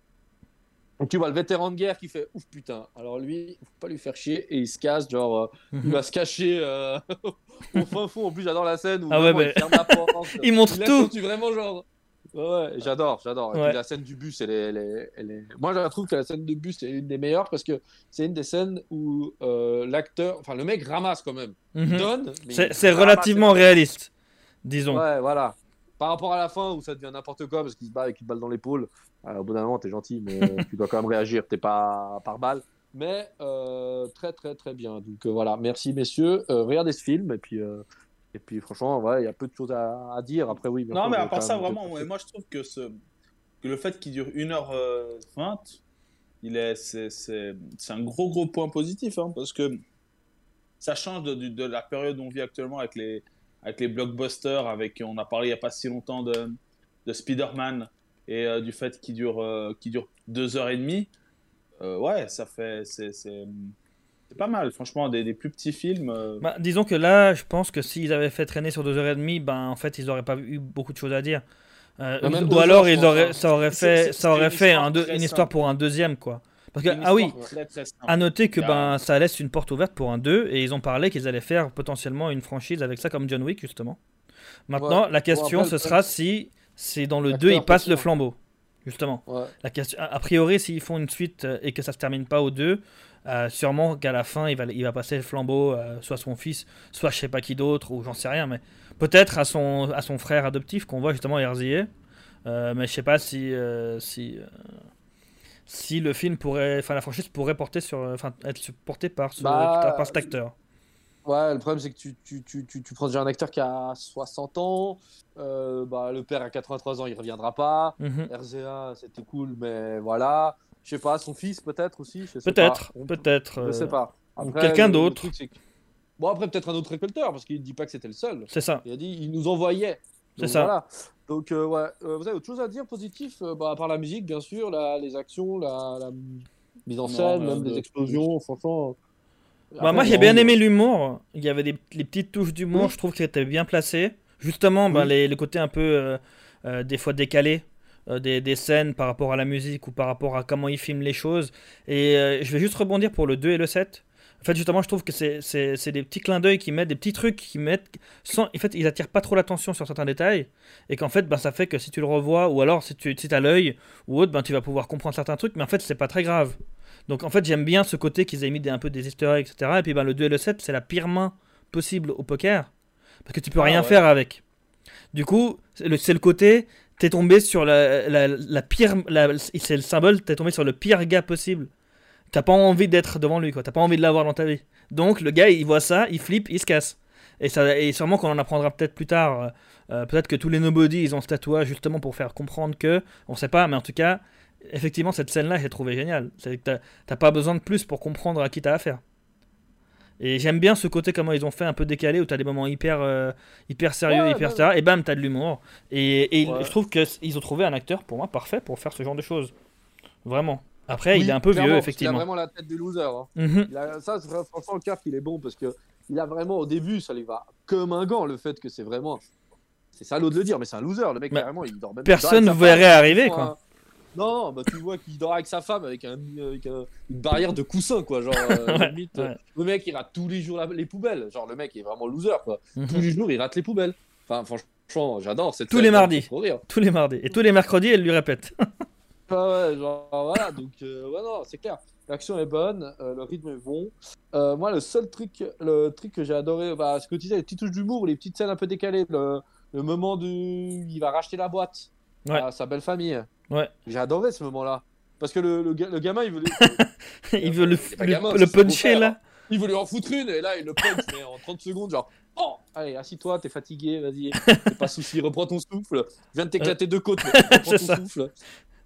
donc, tu vois le vétéran de guerre qui fait ouf putain. Alors lui, faut pas lui faire chier et il se casse, genre euh, il Mhm. va se cacher euh, au fin fond. En plus, j'adore la scène où Ah ouais, vraiment, mais- il ferme la porte. Il montre il tout. accentue vraiment genre. Ouais, j'adore, j'adore. Ouais. la scène du bus, elle est, elle est- elle est- Moi, je trouve que la scène du bus est une des meilleures parce que c'est une des scènes où euh, l'acteur, enfin le mec ramasse quand même. Il donne. C'est il relativement réaliste, disons. Ouais, voilà. Par rapport à la fin où ça devient n'importe quoi parce qu'il se bat avec une balle dans l'épaule, euh, au bout d'un moment, t'es gentil, mais euh, tu dois quand même réagir. T'es pas par balle. Mais euh, très, très, très bien. Donc euh, voilà, merci messieurs. Regardez ce film et puis, et puis franchement, ouais, il y a peu de choses à, à dire. Après, oui. Non, mais à part ça, vraiment, ouais, moi je trouve que, ce, que le fait qu'il dure 1h20, il est, c'est, c'est, c'est un gros, gros point positif, hein, parce que ça change de, de- de la période où on vit actuellement avec les, avec les blockbusters, avec, on a parlé il n'y a pas si longtemps de, de Spider-Man et euh, du fait qu'il dure, euh, qu'il dure 2h30. Euh, ouais, ça fait. C'est, pas mal, franchement, des, des plus petits films. euh, Bah, disons que là, je pense que s'ils avaient fait traîner sur 2h30, ben en fait, ils auraient pas eu beaucoup de choses à dire. Euh, Bah, ou deux alors, heures, ils auraient, ça aurait fait, ça aurait une fait histoire un deux- très une histoire simple. pour un deuxième, quoi. Parce que, ah oui, très, très à noter que a- ben ça laisse une porte ouverte pour un 2 et ils ont parlé qu'ils allaient faire potentiellement une franchise avec ça comme John Wick justement. Maintenant, Ouais. la question après, ce sera si c'est dans le L'acteur 2 il passe le flambeau. Justement. Ouais. La question, a a priori, s'ils font une suite euh, et que ça se termine pas au 2, euh, sûrement qu'à la fin, il va, il va passer le flambeau, euh, soit à son fils, soit je sais pas qui d'autre, ou j'en sais rien, mais peut-être à son, à son frère adoptif qu'on voit justement Herzier. Euh, mais je sais pas si, euh, si, euh, si le film pourrait, enfin la franchise pourrait porter sur, enfin être portée par, ce, Bah, par cet acteur. Ouais, le problème c'est que tu, tu, tu, tu, prends déjà un acteur qui a 60 ans, euh, bah, le père a 83 ans, il reviendra pas. Mhm. RZA, c'était cool, mais voilà. Je sais pas, son fils peut-être aussi. Peut-être, peut-être. Je sais euh, pas. ou quelqu'un d'autre. Bon, après, peut-être un autre récolteur, parce qu'il dit pas que c'était le seul. C'est ça. Il a dit il nous envoyait. C'est ça. Voilà. Donc, euh, ouais. Euh, vous avez autre chose à dire positif euh, bah, À part la musique, bien sûr, la- les actions, la, la mise en scène, même les explosions, franchement. Bah, moi j'ai bien aimé l'humour. Il y avait des les petites touches d'humour, Oui. je trouve qu'elles étaient bien placées. Justement, bah, Oui. les, le côté un peu euh, euh, des fois décalé euh, des, des scènes par rapport à la musique ou par rapport à comment ils filment les choses. Et je vais juste rebondir pour le 2 et le 7. En fait, justement, je trouve que c'est- des petits clins d'œil qui mettent, des petits trucs qui mettent. Sans, en fait, ils attirent pas trop l'attention sur certains détails. Et qu'en fait, ben, ça fait que si tu le revois, ou alors si tu si as l'œil, ou autre, ben, tu vas pouvoir comprendre certains trucs. Mais en fait, c'est pas très grave. Donc en fait, j'aime bien ce côté qu'ils aient mis des, un peu des easter eggs, etc. Et puis ben, le 2 et le 7, c'est la pire main possible au poker. Parce que tu peux Ah, rien ouais. faire avec. Du coup, c'est le, côté, t'es tombé sur la, la, la pire. c'est le symbole, t'es tombé sur le pire gars possible. T'as pas envie d'être devant lui, quoi. T'as pas envie de l'avoir dans ta vie. Donc le gars, il voit ça, il flippe, il se casse. et, ça, et sûrement qu'on en apprendra peut-être plus tard. euh, peut-être que tous les nobody, ils ont ce tatouage justement pour faire comprendre que, on sait pas, mais en tout cas, effectivement, cette scène-là, j'ai trouvé géniale. C'est que t'as- pas besoin de plus pour comprendre à qui t'as affaire. Et j'aime bien ce côté comment ils ont fait un peu décalé où t'as des moments hyper euh, hyper sérieux, Ouais, hyper ouais. sérieux, et bam t'as de l'humour. Et, et Ouais. je trouve qu'ils ont trouvé un acteur pour moi parfait pour faire ce genre de choses. Vraiment. Après il est un peu vieux qu'il effectivement. a vraiment la tête du loser. hein. Il a- ça, c'est vrai, franchement, le Kirk, il est bon parce que il a vraiment, au début, ça lui va comme un gant le fait que c'est vraiment. C'est salaud de le dire, mais c'est un loser. Le mec, Bah, carrément, il dort même personne il ne verrait arriver, il quoi. un- Non, bah, tu vois qu'il dort avec sa femme avec, un, avec un- une barrière de coussin, quoi. Genre, euh, Ouais, limite, ouais. le mec, il rate tous les jours la- les poubelles. Genre, le mec est vraiment loser, quoi. Mhm. Tous les jours, il rate les poubelles. Enfin, franchement, j'adore cette Tous les mardis. Tous les mardis. Et tous les mercredis elle lui répète. Ah ouais, genre voilà, donc euh, ouais, non, c'est clair. L'action est bonne, euh, le rythme est bon. Euh, moi, le seul truc, le truc que j'ai adoré, bah, ce que tu disais, les petites touches d'humour, les petites scènes un peu décalées, le, le moment de, il va racheter la boîte Ouais. à sa belle famille. Ouais. J'ai adoré ce moment-là, parce que le, le, ga- le gamin, il veut, il veut le, le- gamin, puncher là. il veut lui en foutre une, et là, il le punch mais en 30 secondes, genre, oh, allez, assis-toi, t'es fatigué, vas-y, pas souci, reprends ton souffle. Je viens de t'éclater deux côtes, mais reprends ton ça. souffle.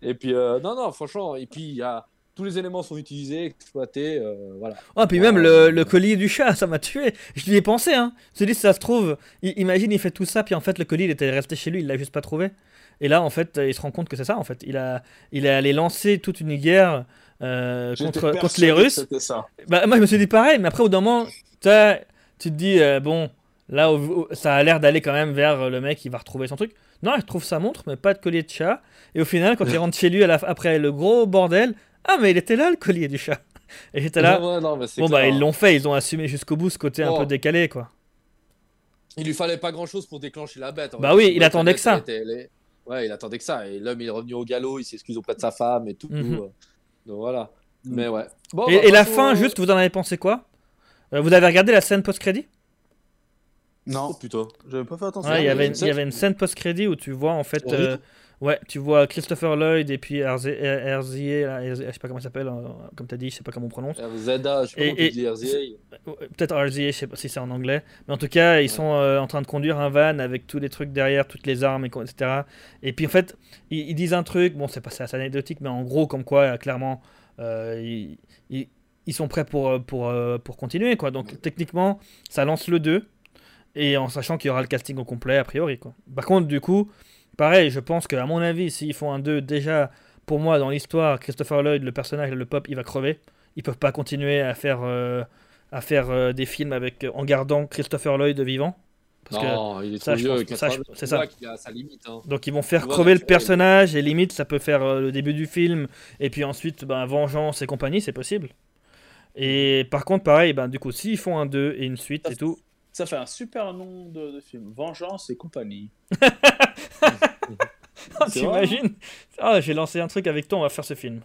Et puis, euh, non, non, franchement, et puis il y a tous les éléments sont utilisés, exploités, euh, voilà. Oh, puis même le, le collier du chat, ça m'a tué. Je lui ai pensé, hein. Je me dis, ça se trouve, i- imagine, il fait tout ça, puis en fait, le collier, il était resté chez lui, il l'a juste pas trouvé. Et là, en fait, il se rend compte que c'est ça, en fait. Il, a, il est allé lancer toute une guerre euh, contre, contre les Russes. C'était ça. Bah, moi, je me suis dit pareil, mais après, au d'un moment, tu te dis, euh, bon, là, ça a l'air d'aller quand même vers euh, le mec qui va retrouver son truc. Non, il trouve sa montre, mais pas de collier de chat. Et au final, quand il rentre chez lui à la- après le gros bordel, ah, mais il était là, le collier du chat. Et j'étais là. Non, mais Bon, bah, ils l'ont fait, ils ont assumé jusqu'au bout ce côté un Oh. peu décalé, quoi. Il lui fallait pas grand chose pour déclencher la bête. en Bah oui, il attendait que ça. était- Ouais, il attendait que ça. Et l'homme, il est revenu au galop, il s'excuse auprès de sa femme et tout. Mhm. Donc voilà. Mhm. Mais ouais. Bon, Et, bah, et la fin, juste, vous en avez pensé quoi? Euh, Vous avez regardé la scène post-crédit? Oh Non, putain. j'avais pas fait attention. Ouais, il y avait une scène- y avait une scène post-crédit où tu vois en fait. Euh, ouais, tu vois Christopher Lloyd et puis RZA, je sais pas comment il s'appelle, euh, comme tu as dit, je sais pas comment on prononce. RZA, je sais pas Et- comment tu et- dis RZA. Peut-être RZA, je sais pas si c'est en anglais. Mais en tout cas, ils Ouais. sont euh, en train de conduire un van avec tous les trucs derrière, toutes les armes, etc. Et puis en fait, ils, ils disent un truc, bon, c'est pas c'est assez anecdotique, mais en gros, comme quoi, clairement, euh, ils, ils- ils sont prêts pour, pour, pour continuer, quoi. Donc techniquement, ça lance le 2, et en sachant qu'il y aura le casting au complet, a priori, quoi. Par contre, du coup, pareil, je pense qu'à mon avis, s'ils font un 2, déjà, pour moi, dans l'histoire, Christopher Lloyd, le personnage, le pop, il va crever. Ils peuvent pas continuer à faire. euh, à faire euh, des films avec en gardant Christopher Lloyd vivant. Parce que, Non, il est ça, trop vieux. pense- avec ça, je- 80, c'est ça. qu'il a sa limite. hein. donc ils vont faire vois, crever le personnage et limite ça peut faire euh, le début du film et puis ensuite ben, vengeance et compagnie, c'est possible. Et par contre pareil, ben, du coup s'ils font un 2 et une suite et tout, Ça fait un super nom de, de film. Vengeance et compagnie. Vrai, t'imagines Ah j'ai lancé un truc avec toi, on va faire ce film.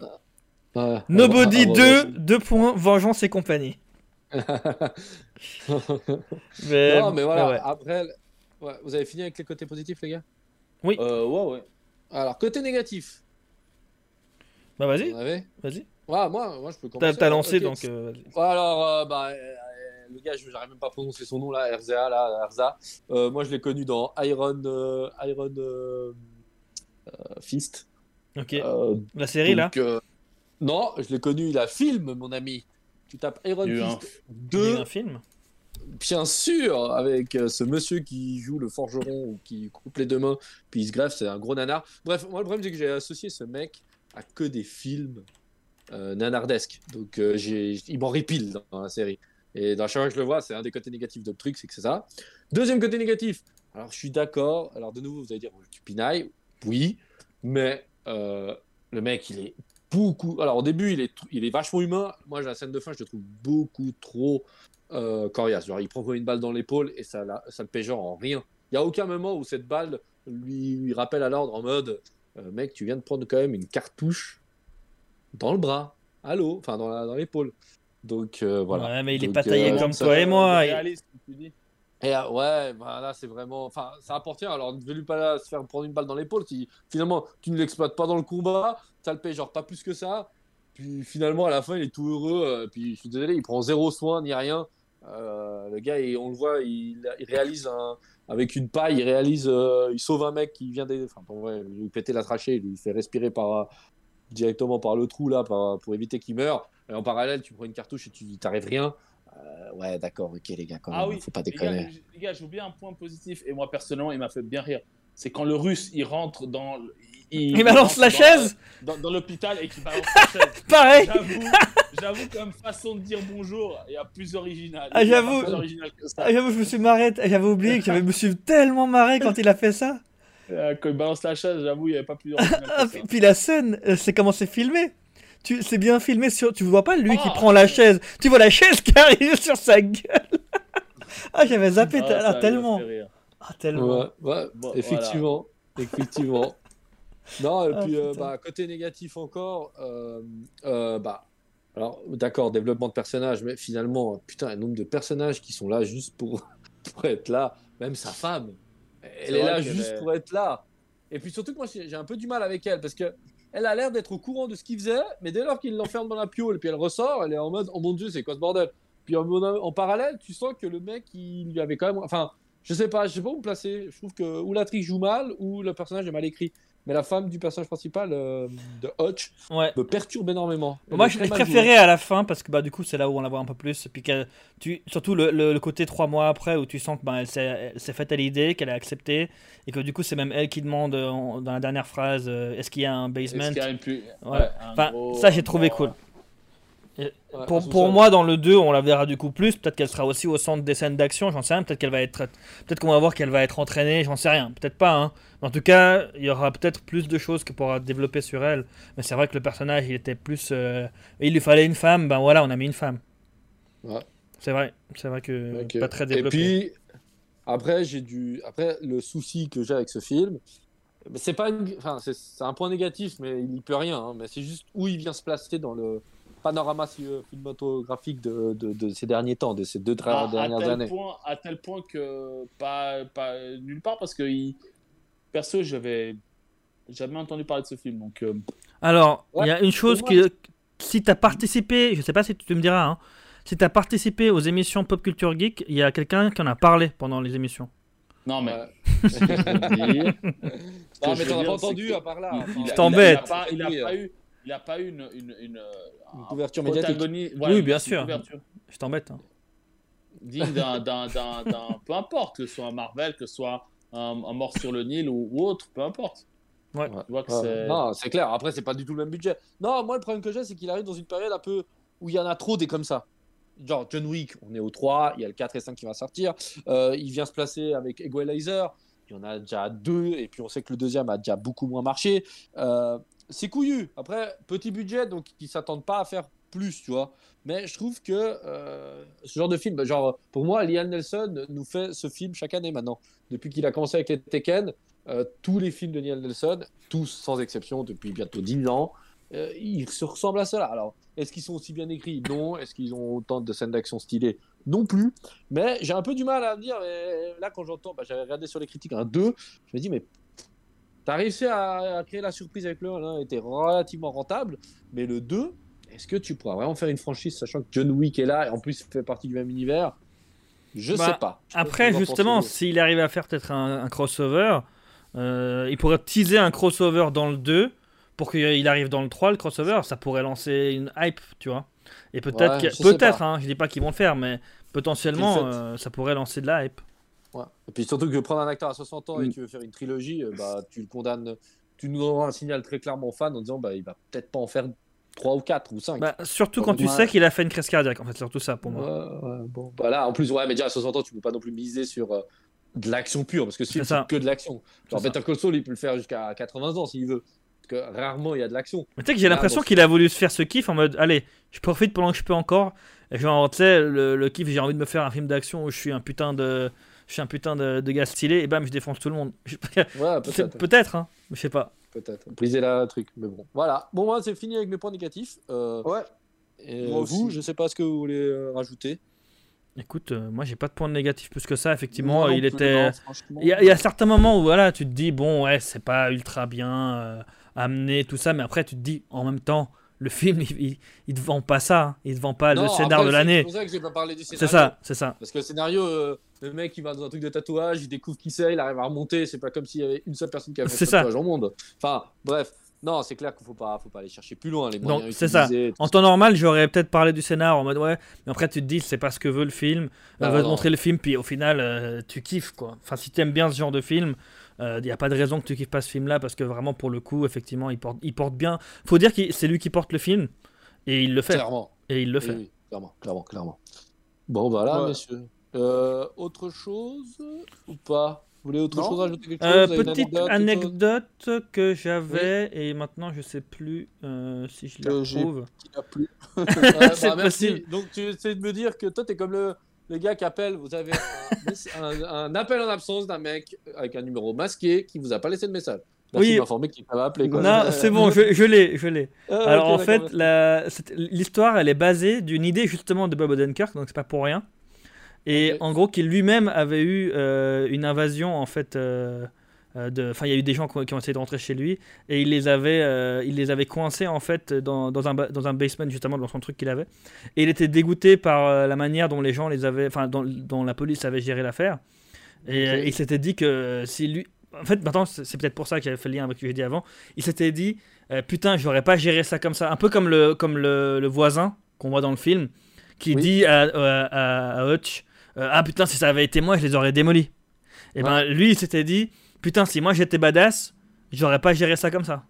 Ouais. Nobody Ah, ouais, 2, ouais, 2 points, vengeance et compagnie. Mais, non, mais voilà. ouais. Après, ouais, vous avez fini avec les côtés positifs, les gars? Euh, ouais, ouais. Alors, côté négatif. Bah vas-y, vas-y. Ouais, moi, moi, je peux T'as commencer. t'as alors, lancé donc euh. Alors, euh, bah, euh, le gars, je n'arrive même pas à prononcer son nom là, RZA, là, RZA. Euh, moi, je l'ai connu dans Iron, euh, Iron euh, euh, Fist. Ok, Euh, la série là donc, euh, non, je l'ai connu, il a film, mon ami. Tu tapes Iron Il un- Fist il y a 2, un film. bien sûr, avec ce monsieur qui joue le forgeron ou qui coupe les deux mains, puis il se greffe, c'est un gros nanar. Bref, moi, le problème, c'est que j'ai associé ce mec à que des films euh, nanardesques. Donc, euh, j'ai, il m'horripile dans la série. Et dans chaque fois que je le vois, c'est un des côtés négatifs de truc, c'est que c'est ça. Deuxième côté négatif, alors je suis d'accord. Alors, de nouveau, vous allez dire, tu pinailles. Oui, mais euh, le mec, il est beaucoup. Alors, au début, il est, il est vachement humain. Moi, la scène de fin, je le trouve beaucoup trop euh, coriace. Genre, il prend une balle dans l'épaule et ça, la- ça le en rien. Il n'y a aucun moment où cette balle lui, rappelle à l'ordre en mode euh, Mec, tu viens de prendre quand même une cartouche dans le bras. Allô? Enfin, dans l'épaule. Donc, euh, voilà. Ouais, mais il est Donc, pas taillé euh, comme ça- toi et moi. il- Réaliste, tu dis. Et euh, ouais, bah, là, c'est vraiment. Enfin, ça appartient. Alors, ne lui pas se faire prendre une balle dans l'épaule. Si finalement, tu ne l'exploites pas dans le combat, ça le paye genre pas plus que ça. Puis finalement, à la fin, il est tout heureux. euh, puis je suis désolé, il prend zéro soin ni rien. Euh, le gars, il- on le voit, il, il réalise un, avec une paille, il réalise, euh, il sauve un mec qui vient des, enfin, bon, ouais, lui péter la trachée, il lui fait respirer par directement par le trou là, pour éviter qu'il meure. Et en parallèle, tu prends une cartouche et tu t'arrives rien. Euh, ouais, d'accord, ok les gars, quand même, Ah oui, faut pas déconner. les gars, j'ai oublié un point positif, et moi personnellement, il m'a fait bien rire. C'est quand le russe, il rentre dans. le- Il balance la dans chaise Dans, dans l'hôpital et qu'il balance la chaise. Pareil J'avoue, j'avoue, comme façon de dire bonjour, il y a plus original. Ah, Il j'avoue. Ah, J'avoue, je me suis marré, j'avais oublié que j'avais- je me suis tellement marré quand il a fait ça. Euh, Quand il balance la chaise, j'avoue, il n'y avait pas plus original Ah, puis, puis la scène, euh, c'est comment c'est filmé. Tu, c'est bien filmé sur. Tu vois pas lui qui Ah. prend la chaise. Tu vois la chaise qui arrive sur sa gueule. ah, j'avais zappé Ah, ah, tellement. Ah, tellement. Ouais, ouais, Bon, effectivement, effectivement. Non, et Ah, puis euh, bah, côté négatif encore, euh, euh, bah, alors d'accord, développement de personnages, mais finalement, putain, un nombre de personnages qui sont là juste pour, pour être là, même sa femme, elle est là juste pour être là. Et puis surtout que moi, j'ai un peu du mal avec elle parce que elle a l'air d'être au courant de ce qu'il faisait, mais dès lors qu'il l'enferme dans la piole puis elle ressort, elle est en mode, oh mon dieu, c'est quoi ce bordel? Puis en, en parallèle, tu sens que le mec, il lui avait quand même, enfin. Je sais pas, je sais pas où me placer. Je trouve que ou l'actrice joue mal ou le personnage est mal écrit. Mais la femme du personnage principal euh, de Hutch Ouais. me perturbe énormément. Elle Moi, je l'ai mal jouée. préféré à la fin parce que bah du coup c'est là où on la voit un peu plus. Puis tu, surtout le, le- le côté trois mois après où tu sens que bah, elle s'est faite à l'idée, qu'elle a accepté et que du coup c'est même elle qui demande en- dans la dernière phrase euh, est-ce qu'il y a un Est-ce basement. qu'il y a une Ouais. ouais, un Enfin, gros- ça j'ai trouvé cool. Ouais, Pour, pour moi, dans le 2, on la verra du coup plus. Peut-être qu'elle sera aussi au centre des scènes d'action, j'en sais rien. Peut-être qu'elle va être, peut-être qu'on va voir qu'elle va être entraînée, j'en sais rien. Peut-être pas. Hein. Mais en tout cas, il y aura peut-être plus de choses que pourra développer sur elle. Mais c'est vrai que le personnage, il était plus. euh, Il lui fallait une femme. Ben voilà, on a mis une femme. Ouais. C'est vrai. C'est vrai que Ok. pas très Et développé. puis après, j'ai dû. Après, le souci que j'ai avec ce film, c'est pas, une- enfin, c'est c'est un point négatif, mais il n'y peut rien. hein, mais c'est juste où il vient se placer dans le panorama euh, cinématographique de, de, de ces derniers temps, de ces deux à, à dernières tel années. point, à tel point que pas, pas nulle part parce que il- perso j'avais jamais entendu parler de ce film donc euh, Alors, il Ouais, y a une chose qui. Si tu as participé, je sais pas si tu me diras, hein, si tu as participé aux émissions Pop Culture Geek, il y a quelqu'un qui en a parlé pendant les émissions. non mais que Non, que mais t'en as pas entendu que à part là. Enfin, Je t'embête. il il a pas euh, eu il a pas eu une une, une, Une un couverture médiatique. Oui, bien sûr. couverture Je t'embête. hein. digne d'un d'un d'un d'un- peu importe que ce soit un Marvel que ce soit un, un mort sur le Nil ou, ou autre peu importe Ouais. tu vois que Ouais. c'est Non, c'est clair. Après, c'est pas du tout le même budget. Non, moi, le problème que j'ai, c'est qu'il arrive dans une période un peu où il y en a trop des comme ça. Genre, John Wick, on est au 3, il y a le 4 et 5 qui va sortir. Euh, il vient se placer avec Equalizer. Il y en a déjà deux, et puis on sait que le deuxième a déjà beaucoup moins marché. Euh, c'est couillu. Après, petit budget, donc ils s'attendent pas à faire plus, tu vois. Mais je trouve que euh, ce genre de film, genre, pour moi, Liam Nelson nous fait ce film chaque année maintenant. Depuis qu'il a commencé avec les Tekken, euh, tous les films de Liam Nelson, tous sans exception, depuis bientôt 10 ans, euh, ils se ressemblent à cela. Alors, est-ce qu'ils sont aussi bien écrits? Non. Est-ce qu'ils ont autant de scènes d'action stylées? Non plus. Mais j'ai un peu du mal à me dire, là, quand j'entends, bah, j'avais regardé sur les critiques un 2, je me dis, mais t'as réussi à, à créer la surprise avec le 1, l'un était relativement rentable, mais le 2, est-ce que tu pourras vraiment faire une franchise, sachant que John Wick est là et en plus fait partie du même univers? Je Bah, sais pas. Je Après, justement, s'il arrive à faire peut-être un, un crossover, euh, il pourrait teaser un crossover dans le 2 pour qu'il arrive dans le 3, le crossover. Ça pourrait lancer une hype, tu vois. Et peut-être, Ouais, pas. hein, je dis pas qu'ils vont le faire, mais potentiellement, le euh, ça pourrait lancer de la hype. Ouais. Et puis surtout que prendre un acteur à 60 ans et Mm. que tu veux faire une trilogie, euh, bah, tu le condamnes, tu nous envoies un signal très clairement aux fans en disant bah, il va peut-être pas en faire 3 ou 4 ou 5. Bah, surtout quand tu Ouais. sais qu'il a fait une crise cardiaque, en fait, surtout ça pour moi. Ouais, ouais, bon, bah là, en plus, ouais, mais déjà à 60 ans, tu peux pas non plus miser sur euh, de l'action pure parce que ce film, C'est que de l'action. Ça. Better Call Saul, il peut le faire jusqu'à 80 ans s'il veut. Parce que rarement il y a de l'action. Mais tu sais que j'ai l'impression qu'il a voulu se faire ce kiff en mode allez, je profite pendant que je peux encore. Et genre, tu sais, le, le kiff, j'ai envie de me faire un film d'action où je suis un putain de. Je suis un putain de, de gars stylé et bam, je défonce tout le monde. Ouais, C'est- peut-être. Peut-être, hein. Je sais pas. Peut-être. Briser la truc. Mais bon, voilà. Bon, moi, c'est fini avec mes points négatifs. Euh, Ouais. et Moi vous, aussi. je sais pas ce que vous voulez euh, rajouter. Écoute, euh, moi j'ai pas de point négatif plus que ça. Effectivement, non il était. franchement. Il y, a- il y a certains moments où voilà, tu te dis bon, ouais, c'est pas ultra bien euh, amené, tout ça, mais après tu te dis en même temps, le film, il, il, il te vend pas ça. hein. Il te vend pas Non, le scénar après, de c'est l'année. pour ça que j'ai pas parlé du scénario. C'est ça, c'est ça. Parce que le scénario, euh, le mec, il va dans un truc de tatouage, il découvre qui c'est, il arrive à remonter. C'est pas comme s'il y avait une seule personne qui a fait ça. tatouage au monde. Enfin, bref. Non, c'est clair qu'il faut pas, faut pas aller chercher plus loin les Donc, moyens c'est ça. En temps normal, j'aurais peut-être parlé du scénar en mode ouais, mais après tu te dis c'est pas ce que veut le film, Ah, on veut te non. montrer le film, puis au final euh, tu kiffes quoi. Enfin, si t'aimes bien ce genre de film, il n'y a pas de raison que tu kiffes pas ce film là parce que vraiment pour le coup, effectivement, il porte, il porte bien. Faut dire que c'est lui qui porte le film et il le fait. Clairement. Et il le Oui, fait. oui, clairement, clairement, clairement. Bon, voilà, Ouais. messieurs. Euh, autre chose ou pas? Vous voulez autre Non. chose ajouter quelque Euh, chose petite anecdote, que j'avais et maintenant je sais plus euh, si je la Que j'ai- retrouve. Il a plu. Ouais, C'est bah, possible. Donc tu essaies de me dire que toi, t'es comme le, le gars qui appelle. Vous avez un, un- un appel en absence d'un mec avec un numéro masqué qui vous a pas laissé de message. Merci Oui. qu'il t'avait appelé. Quoi. Non, c'est bon, je, je l'ai, je l'ai. Ah, Alors en fait, l'histoire, elle est basée d'une idée justement de Bob Odenkirk, donc c'est pas pour rien. Et en gros, qu'il lui-même avait eu euh, une invasion en fait. euh, euh, enfin, il y a eu des gens qui ont, qui ont essayé de rentrer chez lui et il les avait, il les avait coincés en fait dans, dans un, dans un basement justement dans son truc qu'il avait. Et il était dégoûté par la manière dont les gens les avaient, enfin, dont, dont la police avait géré l'affaire. Et il s'était dit que si lui, en fait, maintenant c'est peut-être pour ça qu'il avait fait le lien avec ce que j'ai dit avant. Il s'était dit, euh, putain, j'aurais pas géré ça comme ça, un peu comme le, comme le, le voisin qu'on voit dans le film, qui Oui. dit à, à, à- à Hutch, euh, ah putain, si ça avait été moi, je les aurais démolis. Et ben lui, il s'était dit, putain, si moi j'étais badass, j'aurais pas géré ça comme ça.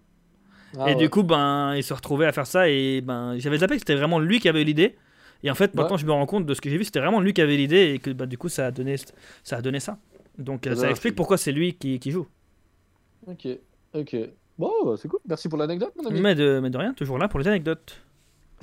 Ah, et ouais. du coup, ben, il se retrouvait à faire ça et ben, j'avais zappé que c'était vraiment lui qui avait eu l'idée. Et en fait, maintenant, Ouais. je me rends compte de ce que j'ai vu, c'était vraiment lui qui avait l'idée et que bah, du coup, ça a donné, ça a donné ça. Donc, euh, Ça explique pourquoi c'est lui qui, qui joue. Ok, ok. Bon, bah, c'est cool. Merci pour l'anecdote, mon ami. Mais de, mais de rien, toujours là pour les anecdotes.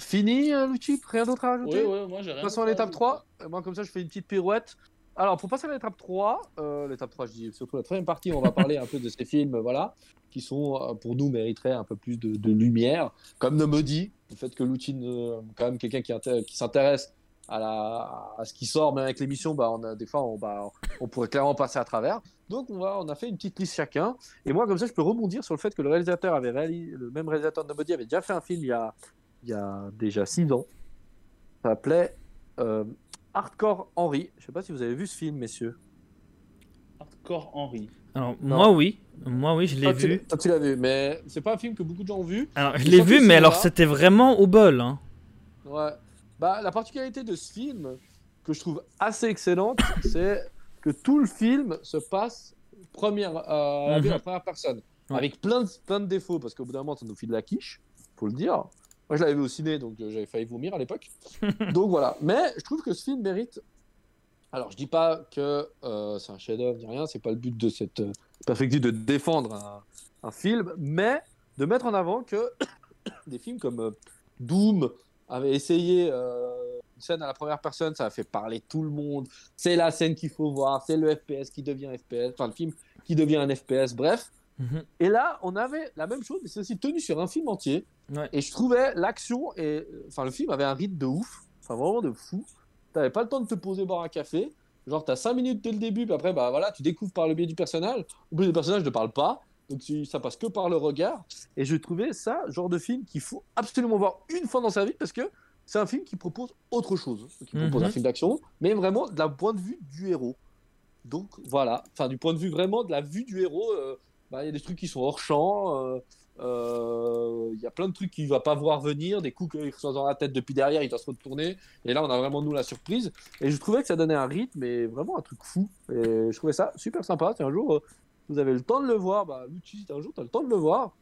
Fini, euh, Luchi Rien d'autre à rajouter? Oui, oui, moi j'ai rien. Passons à l'étape 3. Euh, Moi, comme ça, je fais une petite pirouette. Alors, pour passer à l'étape 3, euh, l'étape 3, je dis surtout la troisième partie, on va parler un peu de ces films, voilà, qui sont, euh, pour nous, mériteraient un peu plus de, de lumière. Comme Nomody, le fait que Lucine, euh, quand même, quelqu'un qui, inté- qui s'intéresse à, la, à ce qui sort, même avec l'émission, bah, on a, des fois, on, bah, on pourrait clairement passer à travers. Donc, on, va, on a fait une petite liste chacun. Et moi, comme ça, je peux rebondir sur le fait que le réalisateur avait réalisé, le même réalisateur de Nomody avait déjà fait un film il y a, il y a déjà 6 ans. Ça s'appelait euh, Hardcore Henry. Je sais pas si vous avez vu ce film, messieurs. Hardcore Henry. Alors, Non. moi, oui. Moi, oui, je l'ai vu. Toi, tu l'as vu, mais c'est pas un film que beaucoup de gens ont vu. Alors, je l'ai vu, mais alors, c'était vraiment au bol. Hein. Ouais. Bah, la particularité de ce film, que je trouve assez excellente, c'est que tout le film se passe première, euh, à la vue à la Mhm. première personne. Ouais. Avec plein de, plein de défauts, parce qu'au bout d'un moment, ça nous file de la quiche, faut le dire. Moi, je l'avais vu au ciné, donc euh, j'avais failli vomir à l'époque. donc voilà. Mais je trouve que ce film mérite. Alors, je dis pas que euh, c'est un chef-d'œuvre ni rien, c'est pas le but de cette euh, perspective de défendre un, un film, mais de mettre en avant que des films comme euh, Doom avait essayé une scène à la première personne, ça a fait parler tout le monde. C'est la scène qu'il faut voir, c'est le FPS qui devient FPS, enfin le film qui devient un FPS, bref. Et là, on avait la même chose, mais c'est aussi tenu sur un film entier. Ouais. Et je trouvais l'action et enfin le film avait un rythme de ouf, enfin vraiment de fou. T'avais pas le temps de te poser boire un café. Genre t'as 5 minutes dès le début, puis après bah voilà, tu découvres par le biais du personnage. En plus le personnage ne parle pas, donc tu- ça passe que par le regard. Et je trouvais ça genre de film qu'il faut absolument voir une fois dans sa vie parce que c'est un film qui propose autre chose, qui propose Mhm. un film d'action, mais vraiment de la point de vue du héros. Donc voilà, enfin du point de vue vraiment de la vue du héros, euh, bah, il y a des trucs qui sont hors champ. euh, euh, Il y a plein de trucs qu'il va pas voir venir, des coups qu'il reçoit dans la tête depuis derrière, il doit se retourner. Et là, on a vraiment nous la surprise. Et je trouvais que ça donnait un rythme et vraiment un truc fou. Et je trouvais ça super sympa. Si un jour euh, vous avez le temps de le voir, bah, Lucci, si un jour tu as le temps de le voir,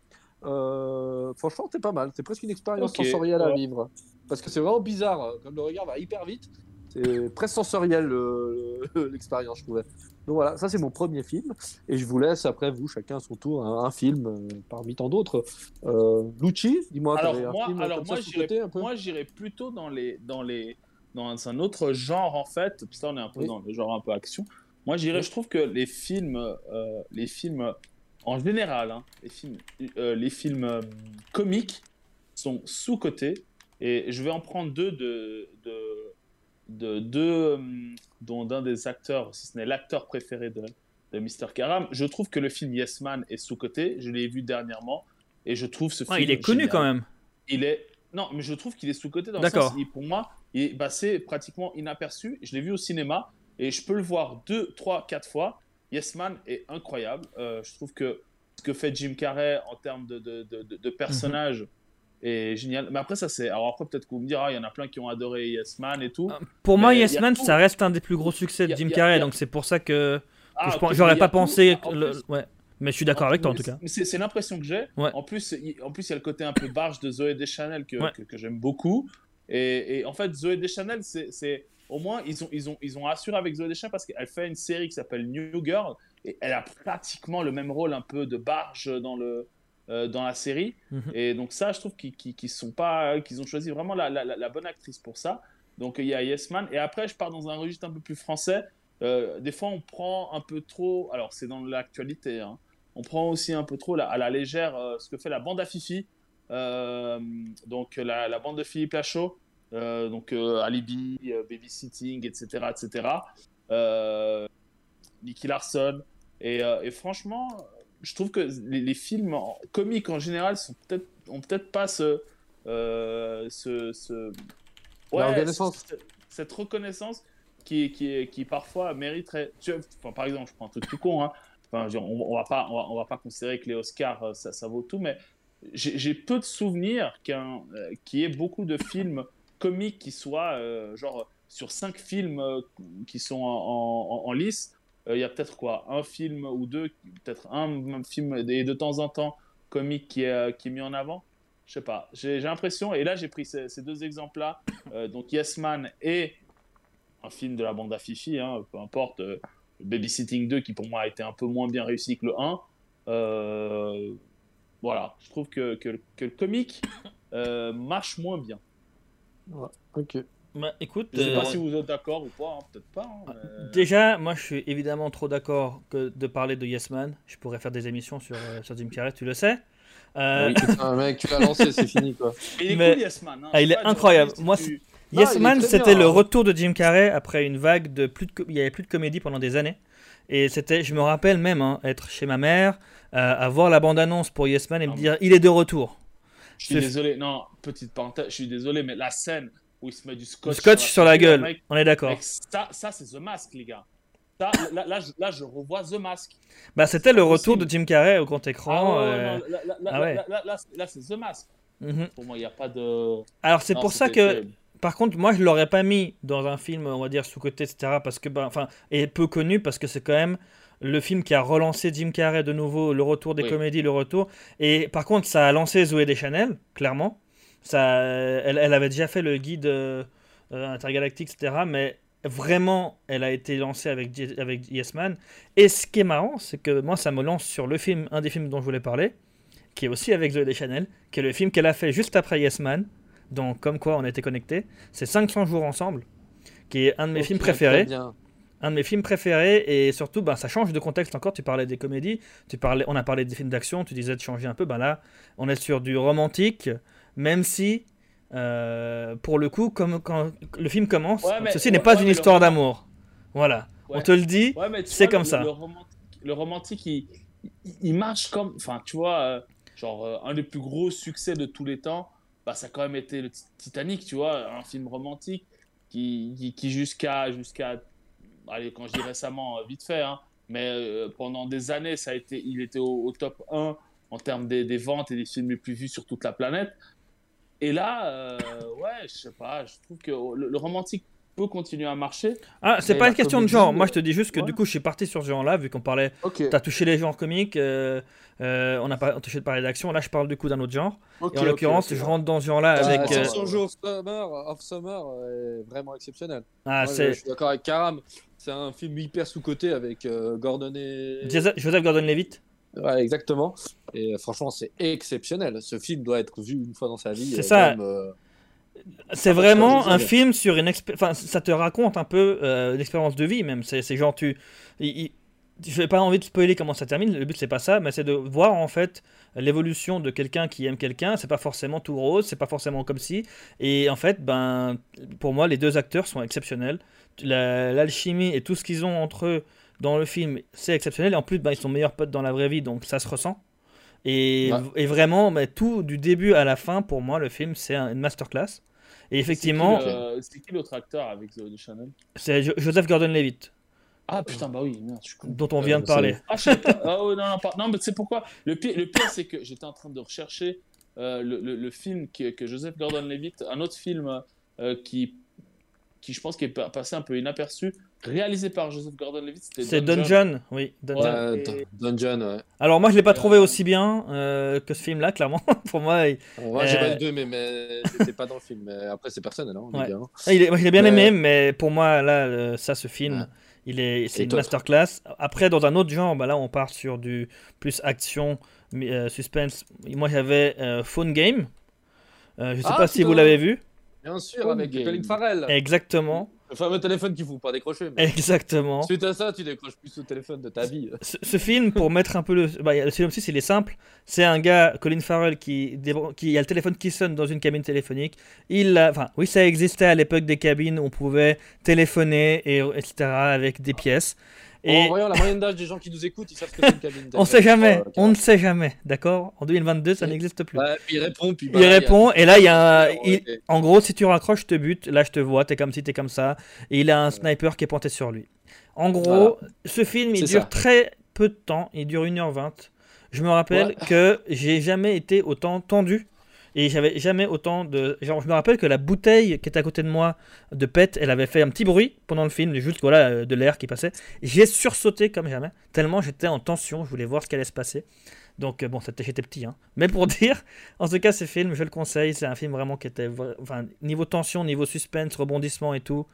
euh, franchement, c'est pas mal. C'est presque une expérience sensorielle à ouais. vivre. Parce que c'est vraiment bizarre. Comme le regard va hyper vite, c'est presque sensoriel euh, l'expérience, je trouvais. Donc voilà, ça c'est mon premier film. Et je vous laisse après, vous, chacun à son tour, un, un film euh, parmi tant d'autres. Euh, Lucci, dis-moi, Alors un moi, film alors comme moi, ça j'irais- moi, plutôt dans les, dans les, dans un autre genre en fait. Que là, on est un peu Oui. dans le genre un peu action. Moi, j'irais. Oui. Je trouve que les films, euh, les films en général, hein, les films, euh, les films euh, comiques sont sous cotés. Et je vais en prendre deux de, de, de deux, euh, dont d'un des acteurs, si ce n'est l'acteur préféré de, de Mr. Karam. Je trouve que le film Yes Man est sous coté. Je l'ai vu dernièrement et je trouve ce Ouais, film. il est connu génial quand même. il est Non, mais je trouve qu'il est sous-côté dans le D'accord. sens, pour moi, il, bah, c'est pratiquement inaperçu. Je l'ai vu au cinéma et je peux le voir deux, trois, quatre fois. Yes Man est incroyable. Euh, je trouve que ce que fait Jim Carrey en termes de, de, de, de- de personnage est génial. Mais après, ça c'est. Alors après, peut-être que vous me direz, ah, il y en a plein qui ont adoré Yes Man et tout. Ah, Pour moi, Yes Man, ça reste un des plus gros succès de Jim Carrey, donc c'est pour ça que, que Ah, mais j'aurais pas pensé. tout. Le- ouais. Mais je suis d'accord avec toi en tout cas. C'est l'impression que j'ai. Ouais. En plus, il- en plus, il y a le côté un peu barge de Zoé Deschanel que, Ouais. que, que j'aime beaucoup. Et, et en fait, Zoé Deschanel, c'est au moins ils ont, ils ont, ils ont assuré avec Zoé Deschanel parce qu'elle fait une série qui s'appelle New Girl et elle a pratiquement le même rôle un peu de barge dans le dans la série. Mhm. Et donc ça, je trouve qu'ils sont pas, qu'ils ont choisi vraiment la, la- la- la bonne actrice pour ça. Donc il y a Yes Man. Et après, je pars dans un registre un peu plus français. Euh, des fois, on prend un peu trop. Alors, c'est dans l'actualité. hein. On prend aussi un peu trop la- à la légère euh, ce que fait la bande à Fifi. Euh, donc la, bande de Philippe Lachaud. Euh, donc euh, Alibi, euh, Babysitting, etc., etc. Euh, Nicky Larson. Et, euh, et franchement, je trouve que les, les films en- comiques en général sont peut-être ont peut-être pas ce euh, ce, ce- La reconnaissance. cette- cette reconnaissance qui qui qui parfois mériterait tu vois, enfin, par exemple je prends un truc tout con hein. enfin, dire, on, on va pas on va, on va pas considérer que les Oscars euh, ça, ça vaut tout mais j'ai peu de souvenirs qu'un euh, qu'il y ait beaucoup de films comiques qui soient euh, genre sur cinq films qui sont en, en- en lice il y a peut-être quoi un film ou deux peut-être un, film et de temps en temps comique qui est, euh, qui est mis en avant? Je sais pas. J'ai l'impression et là j'ai pris ces, deux exemples là donc Yes Man et un film de la bande à Fifi hein, peu importe euh, Babysitting 2 qui pour moi a été un peu moins bien réussi que le 1 Euh, voilà. Je trouve que, que, le comique euh, marche moins bien. Ok. Bah, écoute, je sais euh, pas si vous êtes d'accord ou pas hein, peut-être pas hein, mais- déjà, moi je suis évidemment trop d'accord que de parler de Yes Man. Je pourrais faire des émissions sur, euh, sur Jim Carrey, tu le sais. Euh, Oui, putain, mec, tu l'as lancé, c'est fini quoi. Mais il est Mais- cool, Yes Man. hein. Ah, il est incroyable. Moi, tu- Non, Yes Man, c'était le hein. retour de Jim Carrey après une vague de plus de, il y avait plus de comédie pendant des années. Et c'était, je me rappelle même hein, être chez ma mère, euh, à voir la bande annonce pour Yes Man et me Ah, dire il est de retour. Je suis désolé. Non, petite parenthèse. Je suis désolé, mais la scène où il se met du scotch, scotch sur la gueule, mec, on est d'accord. ça, ça c'est The Mask, les gars. Ça, là, là, je, là, je revois The Mask. Bah c'était le retour possible. de Jim Carrey au grand Ah écran. là, ah c'est The Mask. mhm. Pour moi, il n'y a pas de. Alors c'est pour ça que. Par contre, moi, je l'aurais pas mis dans un film, on va dire, sous-côté, etc. Parce que, enfin, et peu connu, parce que c'est quand même le film qui a relancé Jim Carrey de nouveau, le retour des Oui. comédies, le retour. Et par contre, ça a lancé Zoé Deschanel, clairement. Ça, elle, elle avait déjà fait le guide euh, euh, intergalactique, etc. Mais vraiment, elle a été lancée avec, avec Yes Man. Et ce qui est marrant, c'est que moi, ça me lance sur le film, un des films dont je voulais parler, qui est aussi avec Zoé Deschanel, qui est le film qu'elle a fait juste après Yes Man. Donc, comme quoi on était connectés. C'est 500 jours ensemble, qui est un de mes films préférés. bien. Un de mes films préférés, et surtout, ben, ça change de contexte encore. Tu parlais des comédies, tu parlais, on a parlé des films d'action, tu disais de changer un peu. Ben là, on est sur du romantique, même si, euh, pour le coup, comme quand le film commence, Ouais, mais- ceci n'est pas une histoire d'amour. Voilà, on te le dit. C'est comme le- ça. Le romantique, le romantique il, il, il marche comme. Enfin, tu vois, euh, genre, euh, un des plus gros succès de tous les temps, bah, ça a quand même été le Ti- Titanic, tu vois, un film romantique qui, qui, qui jusqu'à. jusqu'à allez, quand je dis récemment, vite fait, hein, mais euh, pendant des années, ça a été, il était au, au top 1 en termes des, des ventes et des films les plus vus sur toute la planète. Et là, euh, ouais, je sais pas, je trouve que le, le romantique peut continuer à marcher. Ah, c'est pas une question de genre. Moi, je te dis juste que ouais. du coup, je suis parti sur ce genre-là, vu qu'on parlait. Ok. T'as touché les genres comiques, euh, euh, on a pas touché de parler d'action. Là, je parle du coup d'un autre genre. Et en l'occurrence, je rentre dans ce genre-là Ah, avec. euh, 500 jours of Summer, of Summer est vraiment exceptionnel. ah, Moi, je, c'est je suis d'accord avec Karam. C'est un film hyper sous-coté avec euh, Gordon et. Joseph Joseph Gordon-Levitt. Ouais, exactement. Et euh, franchement, c'est exceptionnel. Ce film doit être vu une fois dans sa vie. C'est euh, ça. euh, C'est vraiment un film sur une expé- enfin ça te raconte un peu euh, l'expérience de vie même c'est genre tu il- je n'ai pas envie de spoiler comment ça termine le but c'est pas ça mais c'est de voir en fait l'évolution de quelqu'un qui aime quelqu'un c'est pas forcément tout rose c'est pas forcément comme si et en fait ben pour moi les deux acteurs sont exceptionnels La- l'alchimie et tout ce qu'ils ont entre eux dans le film c'est exceptionnel et en plus ben, ils sont meilleurs potes dans la vraie vie donc ça se ressent Et, Ouais. et vraiment, mais tout du début à la fin, pour moi, le film, c'est un- une masterclass. Et effectivement, C'est qui, le- c'est qui l'autre acteur avec The, Channel? c'est Jo- Joseph Gordon-Levitt, Ah putain, bah oui, merde, je suis con. dont on vient Euh, de parler. Ah, je sais pas. Ah ouais, non, non, pas- non, mais tu sais pourquoi? Le pire, le pire c'est que j'étais en train de rechercher euh, le, le- le film que, que Joseph Gordon-Levitt, un autre film euh, qui, qui, je pense, qui est pa- passé un peu inaperçu, réalisé par Joseph Gordon-Levitt. c'était C'est Dungeon, oui. Dungeon. Ouais. Et- Dungeon, ouais. Alors moi, je l'ai pas trouvé euh, aussi bien euh, que ce film-là, clairement. pour moi, il, Moi, j'ai Euh, pas eu deux, mais, mais c'était pas dans le film. Mais après, c'est personnel, hein, Ouais. Ah, il est- moi, je l'ai bien Mais- aimé, mais pour moi, là, ça, ce film, Ouais. il est, c'est une masterclass. Après, dans un autre genre, bah là, on part sur du plus action, euh, suspense. Moi, j'avais euh, Phone Game. Euh, je sais Ah, pas si vous l'avez vu. Bien sûr, Phone avec. Colin Farrell. Exactement. Le fameux téléphone qu'il faut pas décrocher. Mais... Exactement. Suite à ça, tu décroches plus au téléphone de ta vie. Ce, ce film, pour mettre un peu le, bah, le synopsis, il est simple. C'est un gars, Colin Farrell, qui, qui a le téléphone qui sonne dans une cabine téléphonique. Il enfin, oui, ça existait à l'époque des cabines où on pouvait téléphoner et etc. avec des pièces. Et En voyant la moyenne d'âge des gens qui nous écoutent, ils savent que c'est une cabine. on sait jamais, Euh, on ne sait jamais, d'accord? En 2022, ça n'existe plus. Puis il répond, puis il bah, a- répond, et là, il y a un. Il-. En gros, si tu raccroches, je te bute. Là, je te vois, t'es comme ci, t'es comme ça. Et il a un sniper qui est pointé sur lui. En gros, ce film, il dure ça. très peu de temps. Il dure 1h20. Je me rappelle Ouais. que j'ai jamais été autant tendu. Et j'avais jamais autant de. Je me rappelle que la bouteille qui était à côté de moi de pète, elle avait fait un petit bruit pendant le film, juste voilà, euh, de l'air qui passait. J'ai sursauté comme jamais, tellement j'étais en tension, je voulais voir ce qui allait se passer. Donc, euh, bon, j'étais petit, hein. Mais pour dire, en tout cas, ce film, je le conseille. C'est un film vraiment qui était. Enfin, niveau tension, niveau suspense, rebondissement et tout,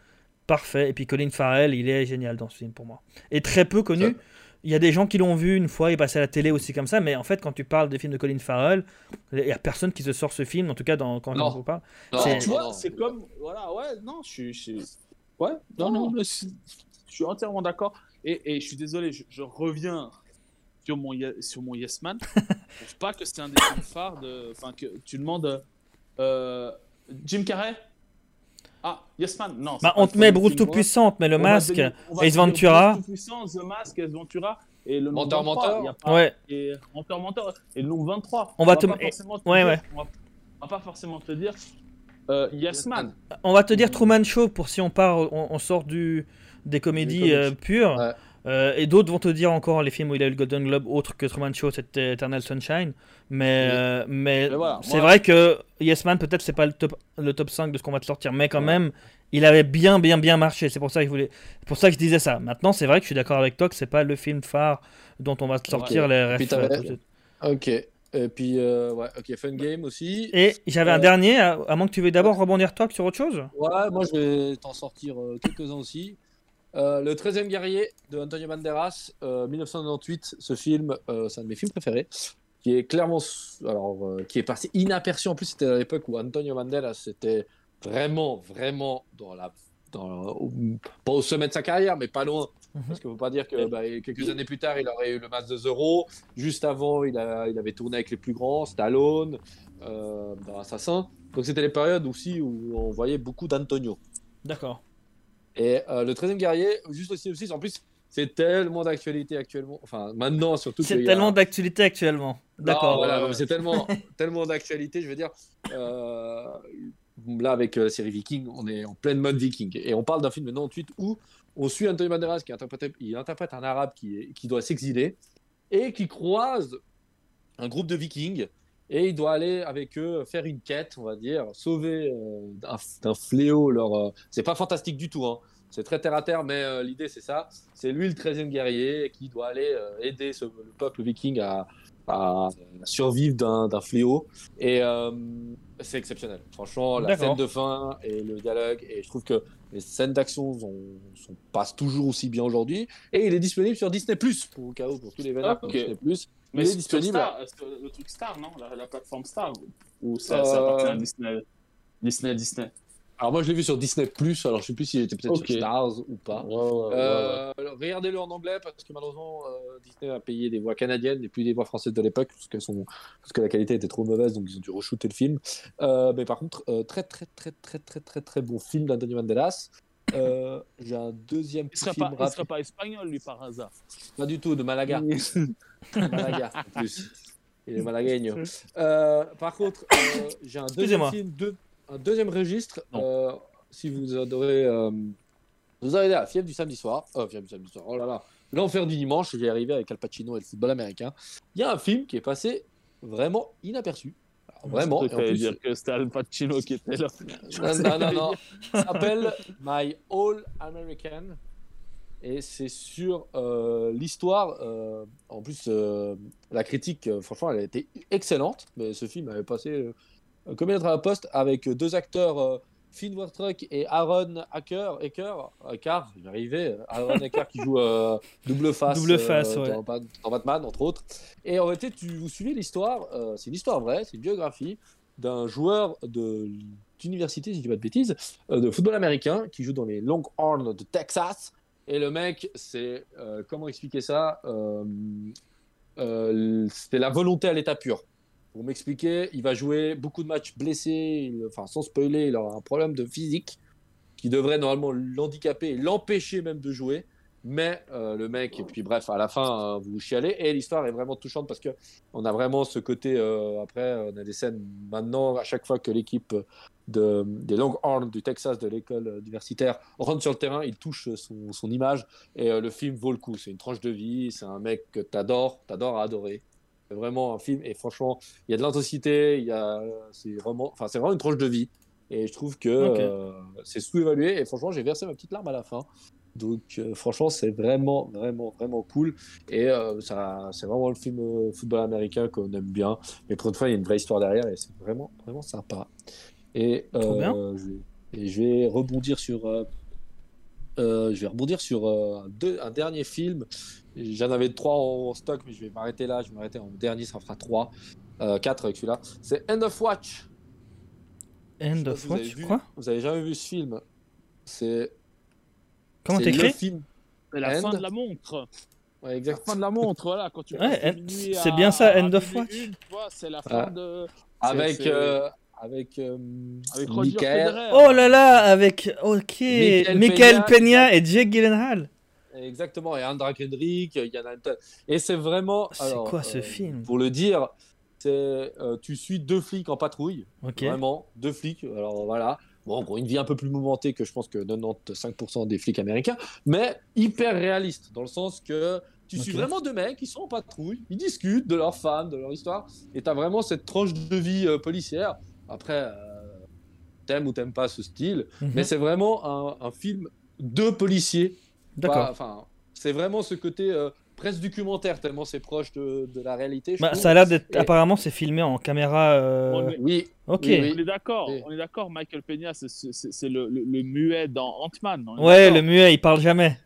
parfait. Et puis Colin Farrell, il est génial dans ce film pour moi. Et très peu connu. Il y a des gens qui l'ont vu une fois, il passait à la télé aussi comme ça, mais en fait, quand tu parles des films de Colin Farrell, il n'y a personne qui se sort ce film, en tout cas dans, quand Non. je vous parle. Non, C'est- Tu non, vois, non. c'est comme. Voilà, ouais, non, je suis. Ouais, non, non, je suis entièrement d'accord. Et, et je suis désolé, je, je reviens sur mon, Ye- sur mon Yes Man. je trouve pas que c'est un des films phares de. Enfin, que tu demandes. euh, Jim Carrey? Ah, Yes Man Non. Bah, on te met Bruce. Tout-Puissant, on te met le masque, Ace Ventura. Bruce Tout-Puissant, The Mask, Ace Ventura. Et le Menteur, 23, menteur. il y a pas- Ouais. Et menteur, menteur. Et le nombre 23. On va te- pas forcément te ouais, dire- ouais. On va, on va pas forcément te dire. euh, yes Man. On va te dire Truman Show pour si on part, on, on sort du, des comédies comics. euh, pures. Ouais. Euh, et d'autres vont te dire encore les films où il a eu le Golden Globe, autres que Truman Show, c'était Eternal Sunshine. Mais, Oui. euh, mais Mais voilà, c'est moi- vrai que Yes Man, peut-être c'est pas le top, le top 5 de ce qu'on va te sortir, mais quand Ouais. même, il avait bien, bien, bien marché. C'est pour ça que je voulais, c'est pour ça que je disais ça. Maintenant, c'est vrai que je suis d'accord avec toi que c'est pas le film phare dont on va te sortir Ouais. les suite. Ok. Et puis, euh, ouais, ok, Fun Game aussi. Et j'avais un dernier, à, à moins que tu veuilles d'abord rebondir toi sur autre chose? Ouais, moi je vais t'en sortir euh, quelques-uns aussi. Euh, le 13e guerrier de Antonio Banderas, euh, 1998. Ce film, euh, c'est un de mes films préférés, qui est clairement, alors, euh, qui est passé inaperçu. En plus, c'était à l'époque où Antonio Banderas était vraiment, vraiment dans la, dans, pas au sommet de sa carrière, mais pas loin. Mhm. Parce qu'il ne faut pas dire que bah, quelques années plus tard, il aurait eu le masque de Zero. Juste avant, il, a, il avait tourné avec les plus grands, Stallone, euh, dans Assassin. Donc c'était les périodes aussi où on voyait beaucoup d'Antonio. D'accord. Et euh, le 13e guerrier, juste aussi, aussi, en plus, c'est tellement d'actualité actuellement. Enfin, maintenant, surtout. C'est a- tellement d'actualité actuellement. D'accord. voilà, c'est tellement, tellement d'actualité, je veux dire. euh, là, avec euh, série Viking, on est en pleine mode Viking. Et on parle d'un film de 98 où on suit Antonio Banderas qui interprète, il interprète un arabe qui, est- qui doit s'exiler et qui croise un groupe de Vikings. Et il doit aller avec eux faire une quête, on va dire, sauver euh, d'un fléau. Leur, euh, C'est pas fantastique du tout, hein. c'est très terre à terre, mais euh, l'idée c'est ça. C'est lui le 13e guerrier qui doit aller euh, aider ce- le peuple viking à, à survivre d'un fléau. Et c'est exceptionnel. Franchement, la scène de fin et le dialogue, et je trouve que les scènes d'action passent toujours aussi bien aujourd'hui. Et il est disponible sur Disney Plus pour au cas où, pour tous les vénards Ok. qui ont Disney Plus. Mais il est disponible. Star, que le truc Star, non? La, la plateforme Star Ou ça, Euh, ça appartient à Disney Disney, Disney. Alors moi je l'ai vu sur Disney Plus. Alors je sais plus s'il était peut-être sur Stars ou pas. Ouais, ouais, ouais, ouais. Euh, Regardez-le en anglais parce que malheureusement euh, Disney a payé des voix canadiennes et plus des voix françaises de l'époque parce, qu'elles sont... parce que la qualité était trop mauvaise donc ils ont dû re-shooter le film. Euh, mais par contre, euh, très très très très très très très bon film d'Antonio Banderas. Euh, J'ai un deuxième Il serait film pas, il serait pas espagnol, lui, par hasard. Pas du tout, de Malaga. Malaga en plus. Il est malagueño. Euh, par contre, euh, j'ai un deuxième Excusez-moi. film, deux- un deuxième registre. Euh, si vous adorez, euh, vous avez la fièvre du samedi soir. Oh, fièvre du samedi soir. Oh là là. L'enfer du dimanche. J'y arrivé avec Al Pacino et le football américain. Il y a un film qui est passé vraiment inaperçu. Alors, vraiment. Je en plus- dire que c'était Al Pacino qui était là. non, non, non, non. Ça s'appelle My All American. Et c'est sur euh, l'histoire. euh, en plus, euh, la critique, franchement, elle a été excellente. Mais ce film avait passé comme lettre à la poste avec deux acteurs, Finn Westbrook et Aaron Hacker. Hacker, Hacker j'y arrivais. Aaron Hacker qui joue double face, Double face, ouais. dans, Bat- dans Batman, entre autres. Et en réalité, tu, vous suivez l'histoire. c'est une histoire vraie, c'est une biographie d'un joueur de d'université, si je dis pas de bêtises, de football américain qui joue dans les Longhorns de Texas. Et le mec, c'est euh, comment expliquer ça Euh, euh, C'était la volonté à l'état pur. Pour m'expliquer, il va jouer beaucoup de matchs blessés, il- enfin sans spoiler, il aura un problème de physique qui devrait normalement l'handicaper et l'empêcher même de jouer. Mais euh, le mec, et puis bref, à la fin, euh, vous chialez. Et l'histoire est vraiment touchante parce que on a vraiment ce côté. euh, après, on a des scènes maintenant, à chaque fois que l'équipe de, des Longhorns du Texas, de l'école universitaire, rentre sur le terrain, il touche son, son image. Et euh, le film vaut le coup. C'est une tranche de vie. C'est un mec que t'adores, t'adores à adorer. C'est vraiment un film. Et franchement, il y a de l'intensité. Il y a, c'est vraiment, enfin, c'est vraiment une tranche de vie. Et je trouve que c'est sous-évalué. Et franchement, j'ai versé ma petite larme à la fin. Donc, euh, franchement, c'est vraiment, vraiment, vraiment cool. Et euh, ça, c'est vraiment le film euh, football américain qu'on aime bien. Mais pour une fois, il y a une vraie histoire derrière et c'est vraiment, vraiment sympa. Et, je, et je vais rebondir sur. euh, je vais rebondir sur euh, un, deux- un dernier film. J'en avais trois en stock, mais je vais m'arrêter là. Je vais m'arrêter en dernier, ça en fera trois. Euh, quatre avec celui-là. C'est End of Watch. End of vu. crois Vous avez jamais vu ce film? C'est. Comment t'écris la End. fin de la montre. Ouais, La exact. fin de la montre, voilà. Quand tu Ouais, c'est bien ça, End of Watch. C'est la fin Ah. de. Avec. euh, avec. euh, Avec Roger. Federer. Oh là là, avec. Ok. Michael Michael Peña, Peña et Jake Gyllenhaal. Exactement, et Andra Kendrick, il y en a un tonne. Et c'est vraiment. C'est quoi ce euh, film Pour le dire, c'est euh, tu suis deux flics en patrouille, Ok. vraiment, deux flics. Alors voilà. Bon, pour une vie un peu plus mouvementée que je pense que 95% des flics américains, mais hyper réaliste, dans le sens que tu suis vraiment deux mecs, ils sont en patrouille, ils discutent de leur femme, de leur histoire, et tu as vraiment cette tranche de vie euh, policière. Après, euh, t'aimes ou t'aimes pas ce style, Mhm. mais c'est vraiment un, un film de policiers D'accord. Enfin, c'est vraiment ce côté euh, presque documentaire, tellement c'est proche de, de la réalité. je Bah, ça a l'air d'être. Et- Apparemment, c'est filmé en caméra. euh, On est- Oui, Ok. oui, oui. On est d'accord, on est d'accord. Michael Peña, c'est- le, le- le muet dans Ant-Man. Ouais, le muet, il parle jamais.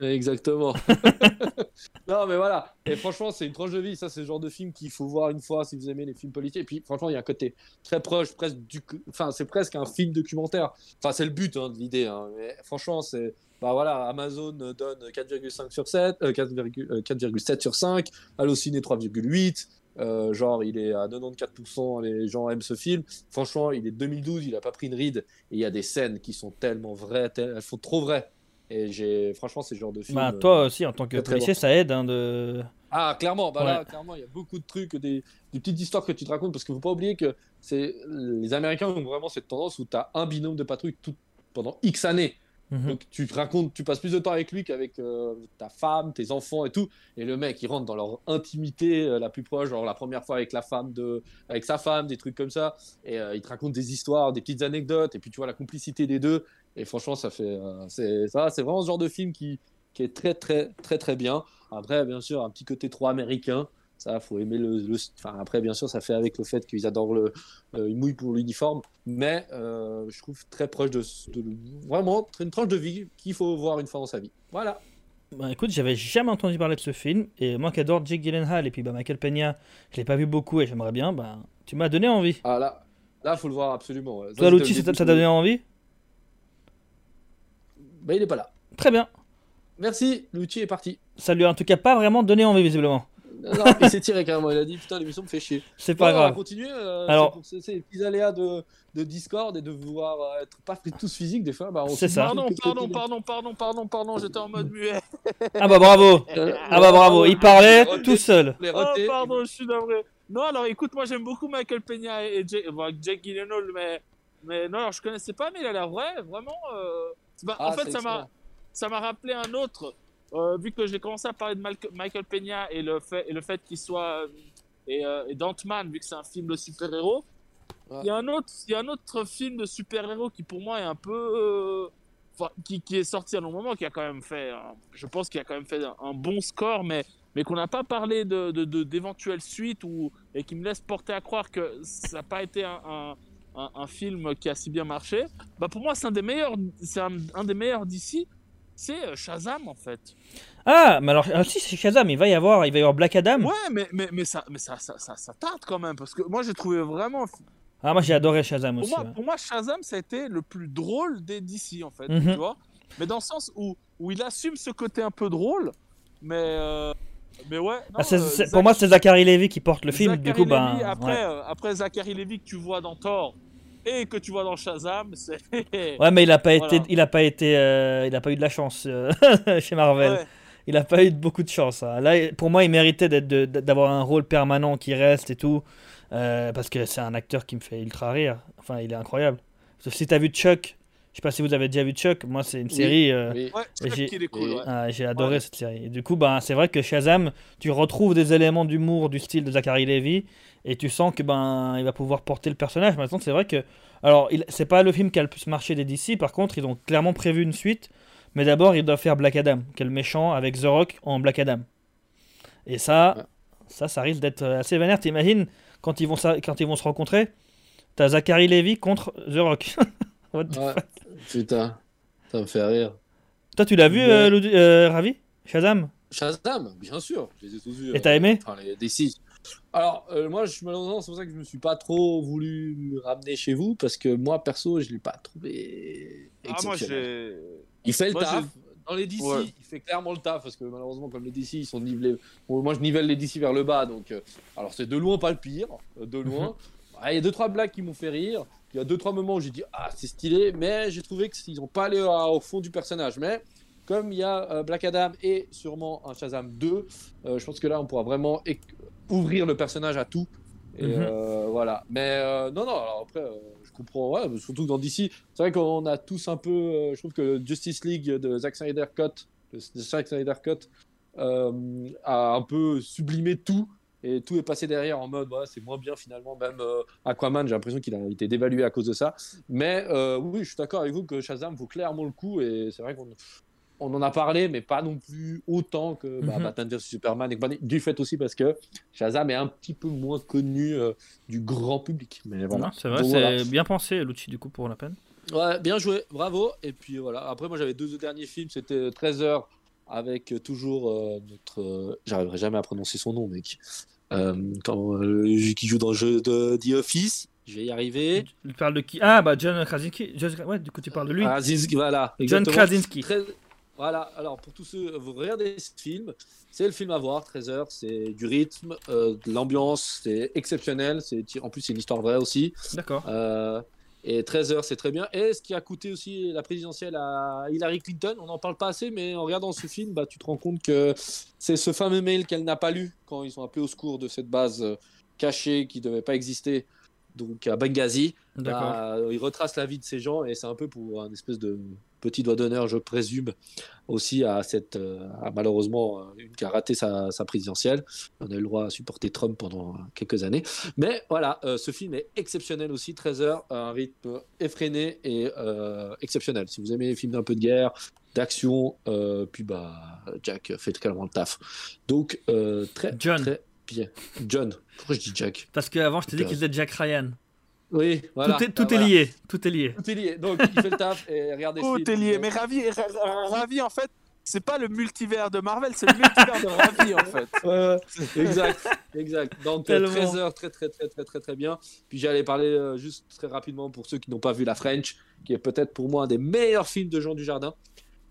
exactement. non, mais voilà. Et franchement, c'est une tranche de vie. Ça, c'est le genre de film qu'il faut voir une fois si vous aimez les films policiers. Et puis, franchement, il y a un côté très proche, presque du. Enfin, c'est presque un film documentaire. Enfin, c'est le but hein, de l'idée. hein. Mais franchement, c'est. Bah voilà, Amazon donne 4,5 sur 7, euh, 4,7 euh, 4,7 sur 5, Allociné 3,8. Euh, genre, il est à 94%, les gens aiment ce film. Franchement, il est 2012, il a pas pris une ride. Et il y a des scènes qui sont tellement vraies, elles font trop vraies. Et j'ai, franchement, c'est le genre de film. Bah, euh, toi aussi, en tant que policier, ça aide hein, de. ah, clairement, bah Ouais. là, clairement, il y a beaucoup de trucs, des, des petites histoires que tu te racontes, parce qu'il ne faut pas oublier que c'est les Américains ont vraiment cette tendance où tu as un binôme de patrouille tout, pendant X années. Mhm. Donc tu te racontes, tu passes plus de temps avec lui qu'avec euh, ta femme, tes enfants et tout. Et le mec, il rentre dans leur intimité euh, la plus proche, genre la première fois avec la femme de, avec sa femme, des trucs comme ça. Et euh, il te raconte des histoires, des petites anecdotes. Et puis tu vois la complicité des deux. Et franchement, ça fait, c'est ça, c'est vraiment ce genre de film qui, qui est très très très très bien. Après, bien sûr, un petit côté trop américain. Ça, faut aimer le, le- Enfin, après, bien sûr, ça fait avec le fait qu'ils adorent le. euh, ils mouillent pour l'uniforme. Mais euh, je trouve très proche de, de- Vraiment, une tranche de vie qu'il faut voir une fois dans sa vie. Voilà. Bah écoute, j'avais jamais entendu parler de ce film. Et moi qui adore Jake Gyllenhaal et puis bah, Michael Peña, je l'ai pas vu beaucoup et j'aimerais bien. Bah, tu m'as donné envie. Ah là, là, faut le voir absolument. Toi, l'outil, ça t'a donné envie? Bah, il est pas là. Très bien. Merci, l'outil est parti. Ça lui a en tout cas pas vraiment donné envie, visiblement. Non, il s'est tiré carrément. Il a dit Putain, l'émission me fait chier. C'est pas on va grave. continuer. euh, Alors- c'est pour ces, petits aléas de, de Discord et de vouloir euh, être pas tous physiques des fois. Bah, on C'est ça. Pardon, pardon, pardon, pardon, pardon, pardon, j'étais en mode muet. Ah bah bravo Ah bah bravo, il parlait Les tout seul. Les Oh, pardon, je suis navré. Non, alors écoute, moi j'aime beaucoup Michael Peña et Jake, bon, Jake Gyllenhaal, mais, mais non, alors, je connaissais pas, mais il a l'air vrai, vraiment. euh, c'est pas- Ah, en fait, ça m'a, ça m'a rappelé un autre, euh, vu que j'ai commencé à parler de Michael Peña et le fait, et le fait qu'il soit. euh, et, euh, et d'Ant-Man, vu que c'est un film de super-héros. Ouais. Il y a un autre, il y a un autre film de super-héros qui pour moi est un peu, enfin, qui, qui est sorti à un moment, qui a quand même fait, un- je pense qu'il a quand même fait un, un bon score, mais mais qu'on n'a pas parlé de, d'éventuelles suites ou et qui me laisse porter à croire que ça n'a pas été un, un, un- un film qui a si bien marché. Bah pour moi c'est un des meilleurs, c'est un des meilleurs d'ici. C'est euh, Shazam en fait. Ah, mais alors, ah, si, c'est Shazam, il va y avoir, il va y avoir Black Adam. Ouais, mais mais, mais ça mais ça, ça, ça, ça tarde quand même parce que moi j'ai trouvé vraiment Ah, moi j'ai adoré Shazam Pour aussi. moi, ouais. pour moi, Shazam, ça a été le plus drôle des DC, en fait. Mhm. Tu vois Mais dans le sens où, où il assume ce côté un peu drôle, mais. euh, mais ouais. non, Ah, euh, Zach- pour moi, c'est Zachary Levy qui porte le film, du coup, ben. Après, ouais. euh, après Zachary Levy que tu vois dans Thor et que tu vois dans Shazam, c'est. Ouais, mais il a pas Voilà. été, il a pas été, euh, il a pas eu de la chance euh, chez Marvel. Ouais. Il a pas eu beaucoup de chance. hein. Là, pour moi, il méritait d'être, de- d'avoir un rôle permanent qui reste et tout, euh, parce que c'est un acteur qui me fait ultra rire. Enfin, il est incroyable. Sauf si t'as vu Chuck, je sais pas si vous avez déjà vu Chuck. Moi, c'est une Oui. série. euh, Oui. Ouais, c'est j'ai- cool. ouais. ah, j'ai adoré Ouais. cette série. Et du coup, ben, c'est vrai que Shazam, tu retrouves des éléments d'humour du style de Zachary Levy et tu sens que ben, il va pouvoir porter le personnage. Maintenant, c'est vrai que, alors, il- c'est pas le film qui a le plus marché des DC. Par contre, ils ont clairement prévu une suite. Mais d'abord, ils doivent faire Black Adam, qui est le méchant avec The Rock en Black Adam. Et ça, Ouais. ça, ça risque d'être assez vénère. T'imagines quand ils vont sa- quand ils vont se rencontrer, t'as Zachary Levy contre The Rock. What the Ouais. fuck? Putain, ça me fait rire. Toi, tu l'as vu, Ouais. euh, euh, Ravi? Shazam? Shazam, bien sûr, je les ai tous vus. Et t'as aimé? Enfin, les DC. Alors, euh, moi, je suis malheureusement, c'est pour ça que je me suis pas trop voulu ramener chez vous, parce que moi, perso, je l'ai pas trouvé Ah, moi, j'ai. Il fait le Moi, taf. Dans les DC, Ouais. il fait clairement le taf parce que malheureusement, comme les DC, ils sont nivelés. Bon, moi, je nivelle les DC vers le bas, donc. euh, Alors, c'est de loin pas le pire, euh, de loin. Ouais, Il y a deux trois blagues qui m'ont fait rire. Il y a deux trois moments où j'ai dit ah c'est stylé, mais j'ai trouvé qu'ils n'ont pas allé à- au fond du personnage. Mais comme il y a euh, Black Adam et sûrement un Shazam 2, euh, je pense que là on pourra vraiment ouvrir le personnage à tout. Et Mhm. euh, voilà. Mais euh, non, non, alors après, euh, je comprends, ouais, surtout que dans DC, c'est vrai qu'on a tous un peu. euh, je trouve que le Justice League de Zack Snyder Cut, de Zack Snyder Cut, euh, a un peu sublimé tout. Et tout est passé derrière en mode, ouais, c'est moins bien finalement. Même euh, Aquaman, j'ai l'impression qu'il a été dévalué à cause de ça. Mais euh, oui, je suis d'accord avec vous que Shazam vaut clairement le coup. Et c'est vrai qu'on on en a parlé, mais pas non plus autant que bah, Mhm. Batman vs Superman. Et du fait aussi parce que Shazam est un petit peu moins connu euh, du grand public. Mais voilà. C'est vrai, c'est voilà. bien pensé, Lucci, du coup, pour la peine. Ouais, bien joué, bravo. Et puis voilà. Après, moi, j'avais deux derniers films. C'était 13 heures avec toujours notre. J'arriverai jamais à prononcer son nom, mec. Euh, quand, euh, qui joue dans le jeu de The Office. Je vais y arriver. Tu parles de qui? Ah, bah John Krasinski. John- Ouais, du coup, tu parles de lui. Ziz- voilà. John. Krasinski. Très- Voilà, alors pour tous ceux, vous regardez ce film, c'est le film à voir, 13 heures, c'est du rythme, euh, de l'ambiance, c'est exceptionnel, c'est en plus c'est une histoire vraie aussi, D'accord. Euh, et 13 heures c'est très bien. Et ce qui a coûté aussi la présidentielle à Hillary Clinton, on n'en parle pas assez, mais en regardant ce film, bah, tu te rends compte que c'est ce fameux mail qu'elle n'a pas lu quand ils sont appelés au secours de cette base euh, cachée qui ne devait pas exister, donc à Benghazi. Bah, il retrace la vie de ces gens et c'est un peu pour un espèce de petit doigt d'honneur, je présume, aussi à cette euh, à malheureusement euh, une qui a raté sa, sa présidentielle. On a eu le droit à supporter Trump pendant quelques années. Mais voilà, euh, ce film est exceptionnel aussi, 13 heures, un rythme effréné et euh, exceptionnel. Si vous aimez les films d'un peu de guerre, d'action, euh, puis bah Jack fait clairement le taf. Donc très John. très bien. John. Pourquoi je dis Jack? Parce qu'avant, je t'ai dit qu'il était Jack Ryan. Oui, voilà. tout est, tout Ah, est voilà. lié. Tout est lié. Tout est lié. Donc, il fait le taf et regardez Tout ce film. est lié. Mais Ravi, Ra- Ra- Ravi, en fait, c'est pas le multivers de Marvel, c'est le multivers de Ravi, en fait. Ouais, exact, exact. Donc, euh, Tellement. 13 heures, très, très, très, très, très, très bien. Puis, j'allais parler euh, juste très rapidement pour ceux qui n'ont pas vu La French, qui est peut-être pour moi un des meilleurs films de Jean Dujardin.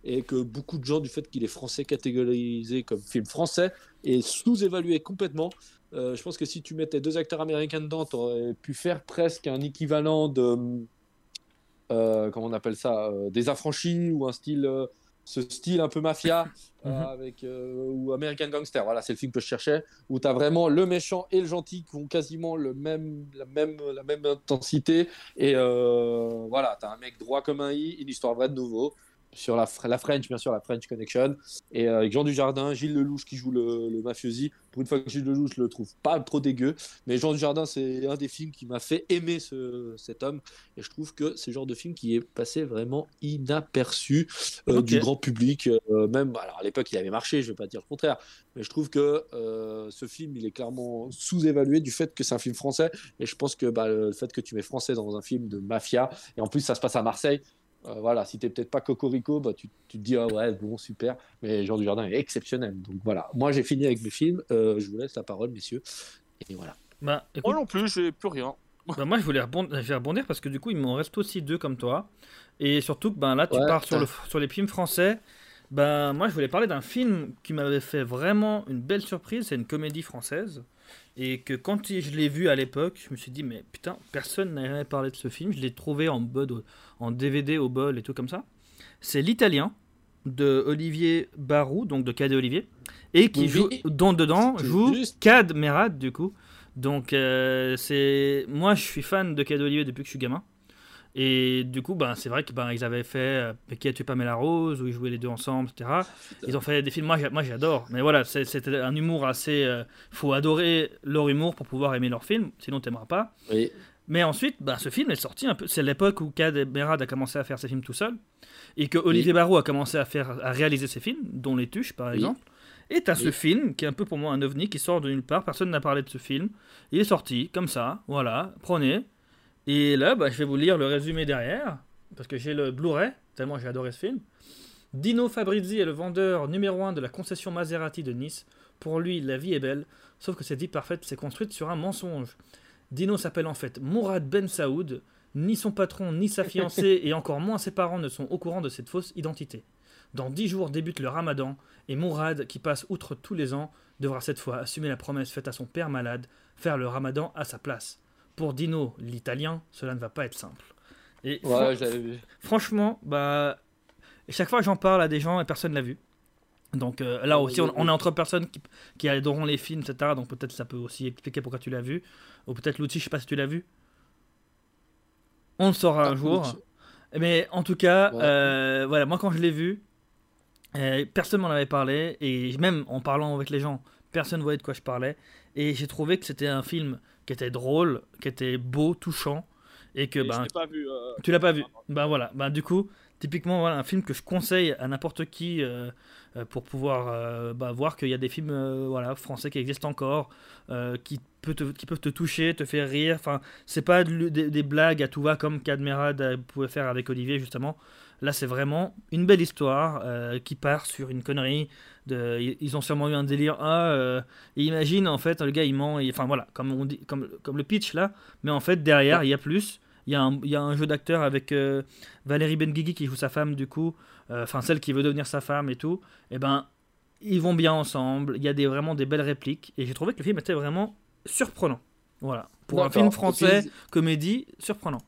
Et que beaucoup de gens, du fait qu'il est français, catégorisé comme film français, est sous-évalué complètement. Euh, je pense que si tu mettais deux acteurs américains dedans, tu aurais pu faire presque un équivalent de. euh, comment on appelle ça euh, Des affranchis ou un style. euh, ce style un peu mafia euh, Mhm. avec euh, ou American Gangster. Voilà, c'est le film que je cherchais où tu as vraiment le méchant et le gentil qui ont quasiment le même, la, même, la même intensité. Et euh, voilà, tu as un mec droit comme un i, une histoire vraie de nouveau. Sur la, Fr- la French, bien sûr, la French Connection. Et euh, avec Jean Dujardin, Gilles Lelouch qui joue le, le mafiosi. Pour une fois que Gilles Lelouch, je le trouve pas trop dégueu. Mais Jean Dujardin, c'est un des films qui m'a fait aimer ce, cet homme. Et je trouve que c'est le genre de film qui est passé vraiment inaperçu euh, du grand public. euh, même, alors à l'époque, il avait marché, je vais pas dire le contraire. Mais je trouve que euh, ce film, il est clairement sous-évalué du fait que c'est un film français. Et je pense que bah, le fait que tu mets français dans un film de mafia, et en plus, ça se passe à Marseille. Euh, voilà, si t'es peut-être pas Cocorico, bah, tu, tu te dis ah ouais bon super, mais Jean Dujardin est exceptionnel. Donc voilà, moi j'ai fini avec mes films. Euh, je vous laisse la parole, messieurs. Et voilà. Bah, écoute, Moi non plus, j'ai plus rien. bah, moi, je voulais rebondir, je vais rebondir parce que du coup, il m'en reste aussi deux comme toi. Et surtout que ben, là, tu Ouais, pars sur, le, sur les films français. Ben, moi, je voulais parler d'un film qui m'avait fait vraiment une belle surprise. C'est une comédie française. Et que quand je l'ai vu à l'époque, je me suis dit, mais putain, personne n'a jamais parlé de ce film. Je l'ai trouvé en, bud, en DVD au bol et tout comme ça. C'est l'Italien de Olivier Barou, donc de Cadet Olivier. Et qui Oui, joue, dont dedans joue juste. Cad Merad, du coup. Donc, euh, c'est. Moi, je suis fan de Cadet Olivier depuis que je suis gamin. Et du coup, ben, c'est vrai que ben, ils avaient fait euh, Qui a tué Pamela Rose, où ils jouaient les deux ensemble, etc. Ils ont fait des films, moi, j'a- moi j'adore. Mais voilà, c'était un humour assez. euh, faut adorer leur humour pour pouvoir aimer leur film, sinon t'aimeras pas. Oui. Mais ensuite, ben, ce film est sorti un peu. C'est l'époque où Kad Merad a commencé à faire ses films tout seul. Et que Olivier Barrault a commencé à, faire, à réaliser ses films, dont Les Tuches par Oui. exemple. Et t'as ce Oui. film qui est un peu pour moi un ovni qui sort de nulle part. Personne n'a parlé de ce film. Il est sorti comme ça, voilà, prenez. Et là, bah, je vais vous lire le résumé derrière, parce que j'ai le Blu-ray, tellement j'ai adoré ce film. Dino Fabrizi est le vendeur numéro un de la concession Maserati de Nice. Pour lui, la vie est belle, sauf que cette vie parfaite s'est construite sur un mensonge. Dino s'appelle en fait Mourad Ben Saoud. Ni son patron, ni sa fiancée, et encore moins ses parents ne sont au courant de cette fausse identité. Dans dix jours débute le ramadan, et Mourad, qui passe outre tous les ans, devra cette fois assumer la promesse faite à son père malade, faire le ramadan à sa place. Pour Dino, l'italien, cela ne va pas être simple. Et fran- Ouais, j'avais vu. franchement, bah, chaque fois que j'en parle à des gens et personne l'a vu. Donc euh, là aussi, on, on est entre personnes qui, qui adoreront les films, etc. Donc peut-être ça peut aussi expliquer pourquoi tu l'as vu. Ou peut-être l'outil, je sais pas si tu l'as vu. On le saura un Ah, jour. l'outil. Mais en tout cas, Ouais. euh, voilà, moi quand je l'ai vu, euh, personne m'en avait parlé. Et même en parlant avec les gens, personne ne voyait de quoi je parlais. Et j'ai trouvé que c'était un film qui était drôle, qui était beau, touchant. Et que Et ben, je pas vu. euh, tu l'as pas vu Bah voilà, bah du coup, typiquement voilà un film que je conseille à n'importe qui euh, euh, pour pouvoir euh, bah, voir qu'il y a des films euh, voilà français qui existent encore, qui peut te- qui peuvent te toucher, te faire rire. Enfin, c'est pas de- des, des blagues à tout va comme Cadmerad pouvait faire avec Olivier justement. Là, c'est vraiment une belle histoire euh, qui part sur une connerie. De, ils- ont sûrement eu un délire. Ah, euh, et imagine en fait le gars il ment. Enfin voilà, comme on dit, comme comme le pitch là. Mais en fait derrière il y a plus. Il y, a un, il y a un jeu d'acteur avec euh, Valérie Benguigui qui joue sa femme du coup, enfin celle qui veut devenir sa femme et tout. Et ben ils vont bien ensemble. Il y a des, vraiment des belles répliques et j'ai trouvé que le film était vraiment surprenant. Voilà, pour un film français comédie surprenant.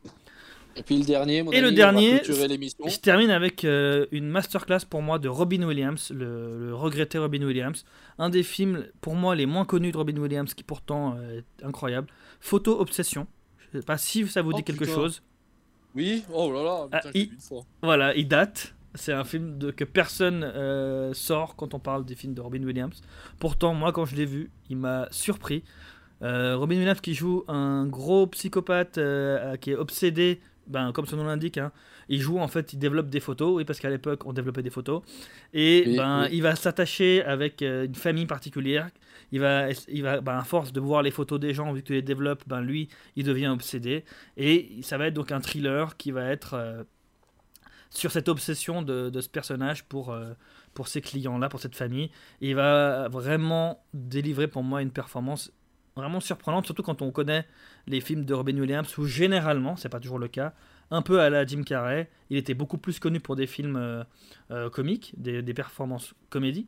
Et puis le dernier, mon Et le dernier. Je termine avec euh, une masterclass pour moi de Robin Williams, le, le regretté Robin Williams. Un des films pour moi les moins connus de Robin Williams qui pourtant euh, est incroyable. Photo Obsession. Je sais pas si ça vous Oh, dit quelque putain. chose. Oui, oh là là, putain, Ah, il- vu une fois. Voilà, il date. C'est un film de, que personne euh, sort quand on parle des films de Robin Williams. Pourtant, moi, quand je l'ai vu, il m'a surpris. Euh, Robin Williams qui joue un gros psychopathe euh, qui est obsédé, ben, comme son nom l'indique. hein. il joue en fait, il développe des photos, oui, parce qu'à l'époque, on développait des photos. Et Oui, ben, oui. il va s'attacher avec euh, une famille particulière. Il va, il va ben, à force de voir les photos des gens, vu que tu les développes, ben, lui, il devient obsédé. Et ça va être donc un thriller qui va être euh, sur cette obsession de, de ce personnage pour, euh, pour ces clients-là, pour cette famille. Et il va vraiment délivrer pour moi une performance vraiment surprenante, surtout quand on connaît les films de Robin Williams, où généralement, c'est pas toujours le cas, un peu à la Jim Carrey, il était beaucoup plus connu pour des films euh, euh, comiques, des, des performances comédies.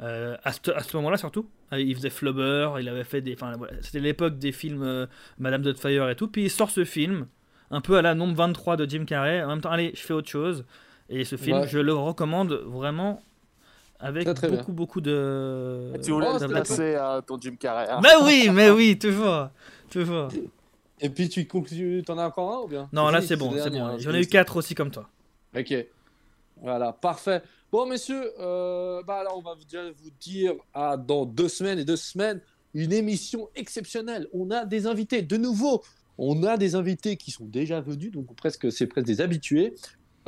Euh, à ce, ce moment-là surtout, il faisait Flubber, il avait fait des, enfin voilà, c'était l'époque des films Madame Doubtfire et tout. Puis il sort ce film, un peu à la nombre 23 de Jim Carrey. En même temps, allez, je fais autre chose. Et ce film, Ouais. je le recommande vraiment avec Très, très bien. beaucoup, beaucoup de. Tu voulais Oh, placer à ton Jim Carrey. hein. Mais oui, mais oui, toujours. Toujours. Et puis tu conclus, t'en as encore un ou bien? Non, là c'est bon, c'est bon. hein, J'en ai eu. 4 aussi comme toi. Ok. Voilà, parfait. Bon, messieurs, euh, bah alors on va vous déjà vous dire à dans deux semaines et deux semaines une émission exceptionnelle. On a des invités, de nouveau. On a des invités qui sont déjà venus, donc presque c'est presque des habitués.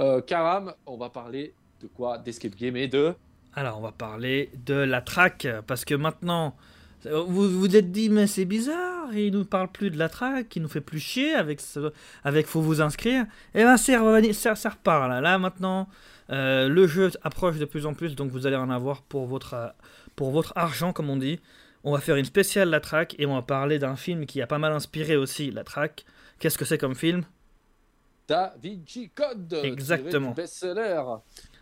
Euh, Karam, on va parler de quoi? D'escape game et de. Alors, on va parler de la track, parce que maintenant, vous vous êtes dit, mais c'est bizarre, il nous parle plus de la track, il nous fait plus chier avec ce, avec faut vous inscrire. Et ben, ça, ça repart là. Là, maintenant, euh, le jeu approche de plus en plus, donc vous allez en avoir pour votre, pour votre argent, comme on dit. On va faire une spéciale la track et on va parler d'un film qui a pas mal inspiré aussi la track. Qu'est-ce que c'est comme film? Da Vinci Code, Exactement. best-seller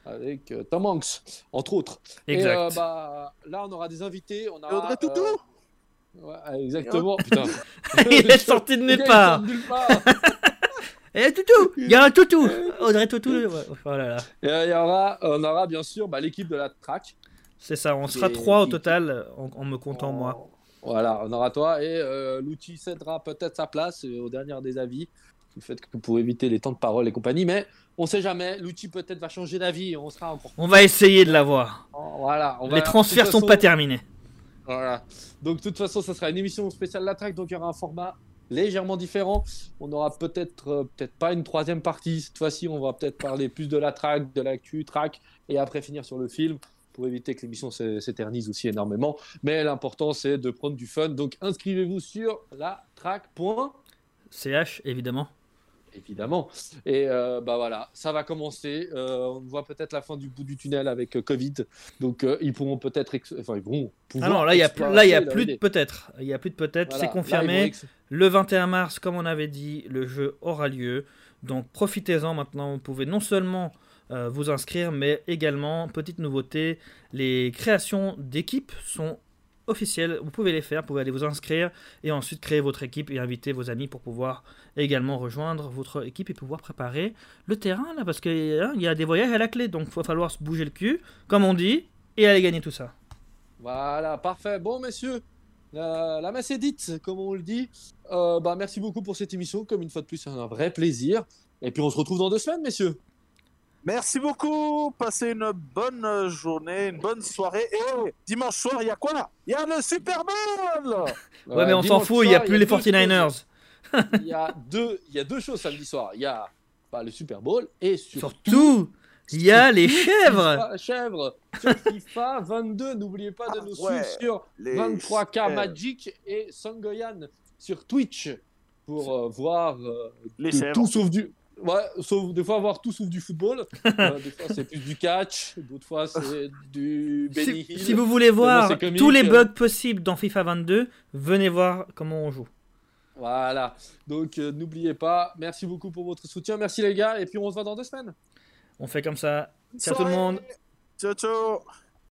avec euh, Tom Hanks, entre autres. Exact. Et euh, bah, là, on aura des invités. On aura, Audrey Tautou euh, ouais, exactement. Putain. il est sorti de Le nulle part. sort de nulle part. Et toutou Il y a un toutou Audrey toutou ouais, Oh là là. Et il y aura, on aura bien sûr bah, l'équipe de la track. C'est ça, on sera trois au total en, en me comptant moi. Voilà, on aura toi et euh, l'outil cédera peut-être sa place euh, au dernier des avis. Le fait que pour éviter les temps de parole et compagnie, mais on sait jamais. L'outil peut-être va changer d'avis on sera encore. On va essayer de l'avoir. Voilà. On va- Les transferts toute sont pas façon- terminés. Voilà. Donc, de toute façon, ça sera une émission spéciale La Track, donc il y aura un format légèrement différent. On aura peut-être euh, peut-être pas une troisième partie. Cette fois-ci, on va peut-être parler plus de la track, de l'actu track, et après finir sur le film pour éviter que l'émission s'é- s'éternise aussi énormément. Mais l'important, c'est de prendre du fun. Donc, inscrivez-vous sur la track. CH, évidemment. Évidemment. Et euh, bah voilà, ça va commencer. Euh, on voit peut-être la fin du bout du tunnel avec euh, Covid. Donc euh, ils pourront peut-être, enfin ils vont. Ah pouvoir non, là il y a, là, y a plus de peut-être. Il y a plus de peut-être, Voilà. c'est confirmé. Le 21 mars, comme on avait dit, le jeu aura lieu. Donc profitez-en maintenant. Vous pouvez non seulement euh, vous inscrire, mais également, petite nouveauté, les créations d'équipes sont officielles. Vous pouvez les faire, vous pouvez aller vous inscrire et ensuite créer votre équipe et inviter vos amis pour pouvoir également rejoindre votre équipe et pouvoir préparer le terrain là parce qu'il y a des voyages à la clé. Donc il va falloir se bouger le cul, comme on dit, et aller gagner tout ça. Voilà, parfait. Bon, messieurs, la, la messe est dite, comme on le dit. Euh, bah, merci beaucoup pour cette émission. Comme une fois de plus, c'est un vrai plaisir. Et puis, on se retrouve dans deux semaines, messieurs. Merci beaucoup. Passez une bonne journée, une bonne soirée. Et dimanche soir, il y a quoi Il y a le Super Bowl Ouais, mais on s'en fout, il n'y a plus les deux 49ers. choses. Il y, a deux, il y a deux choses samedi soir. Il y a bah, le Super Bowl et surtout. Il y a les chèvres. FIFA, chèvres. Sur FIFA 22, n'oubliez pas de Ah, nous ouais. suivre sur Les 23K chèvres. Magic et Sangoyan sur Twitch pour euh, voir euh, Les chèvres. tout sauf du. Ouais, sauf des fois voir tout sauf du football. Euh, des fois c'est plus du catch, d'autres fois c'est du Benny Si, Hill. si vous voulez voir tous les bugs possibles dans FIFA 22, venez voir comment on joue. Voilà. Donc euh, n'oubliez pas. Merci beaucoup pour votre soutien. Merci les gars. Et puis on se voit dans deux semaines. On fait comme ça. Ciao tout le monde. Ciao, ciao.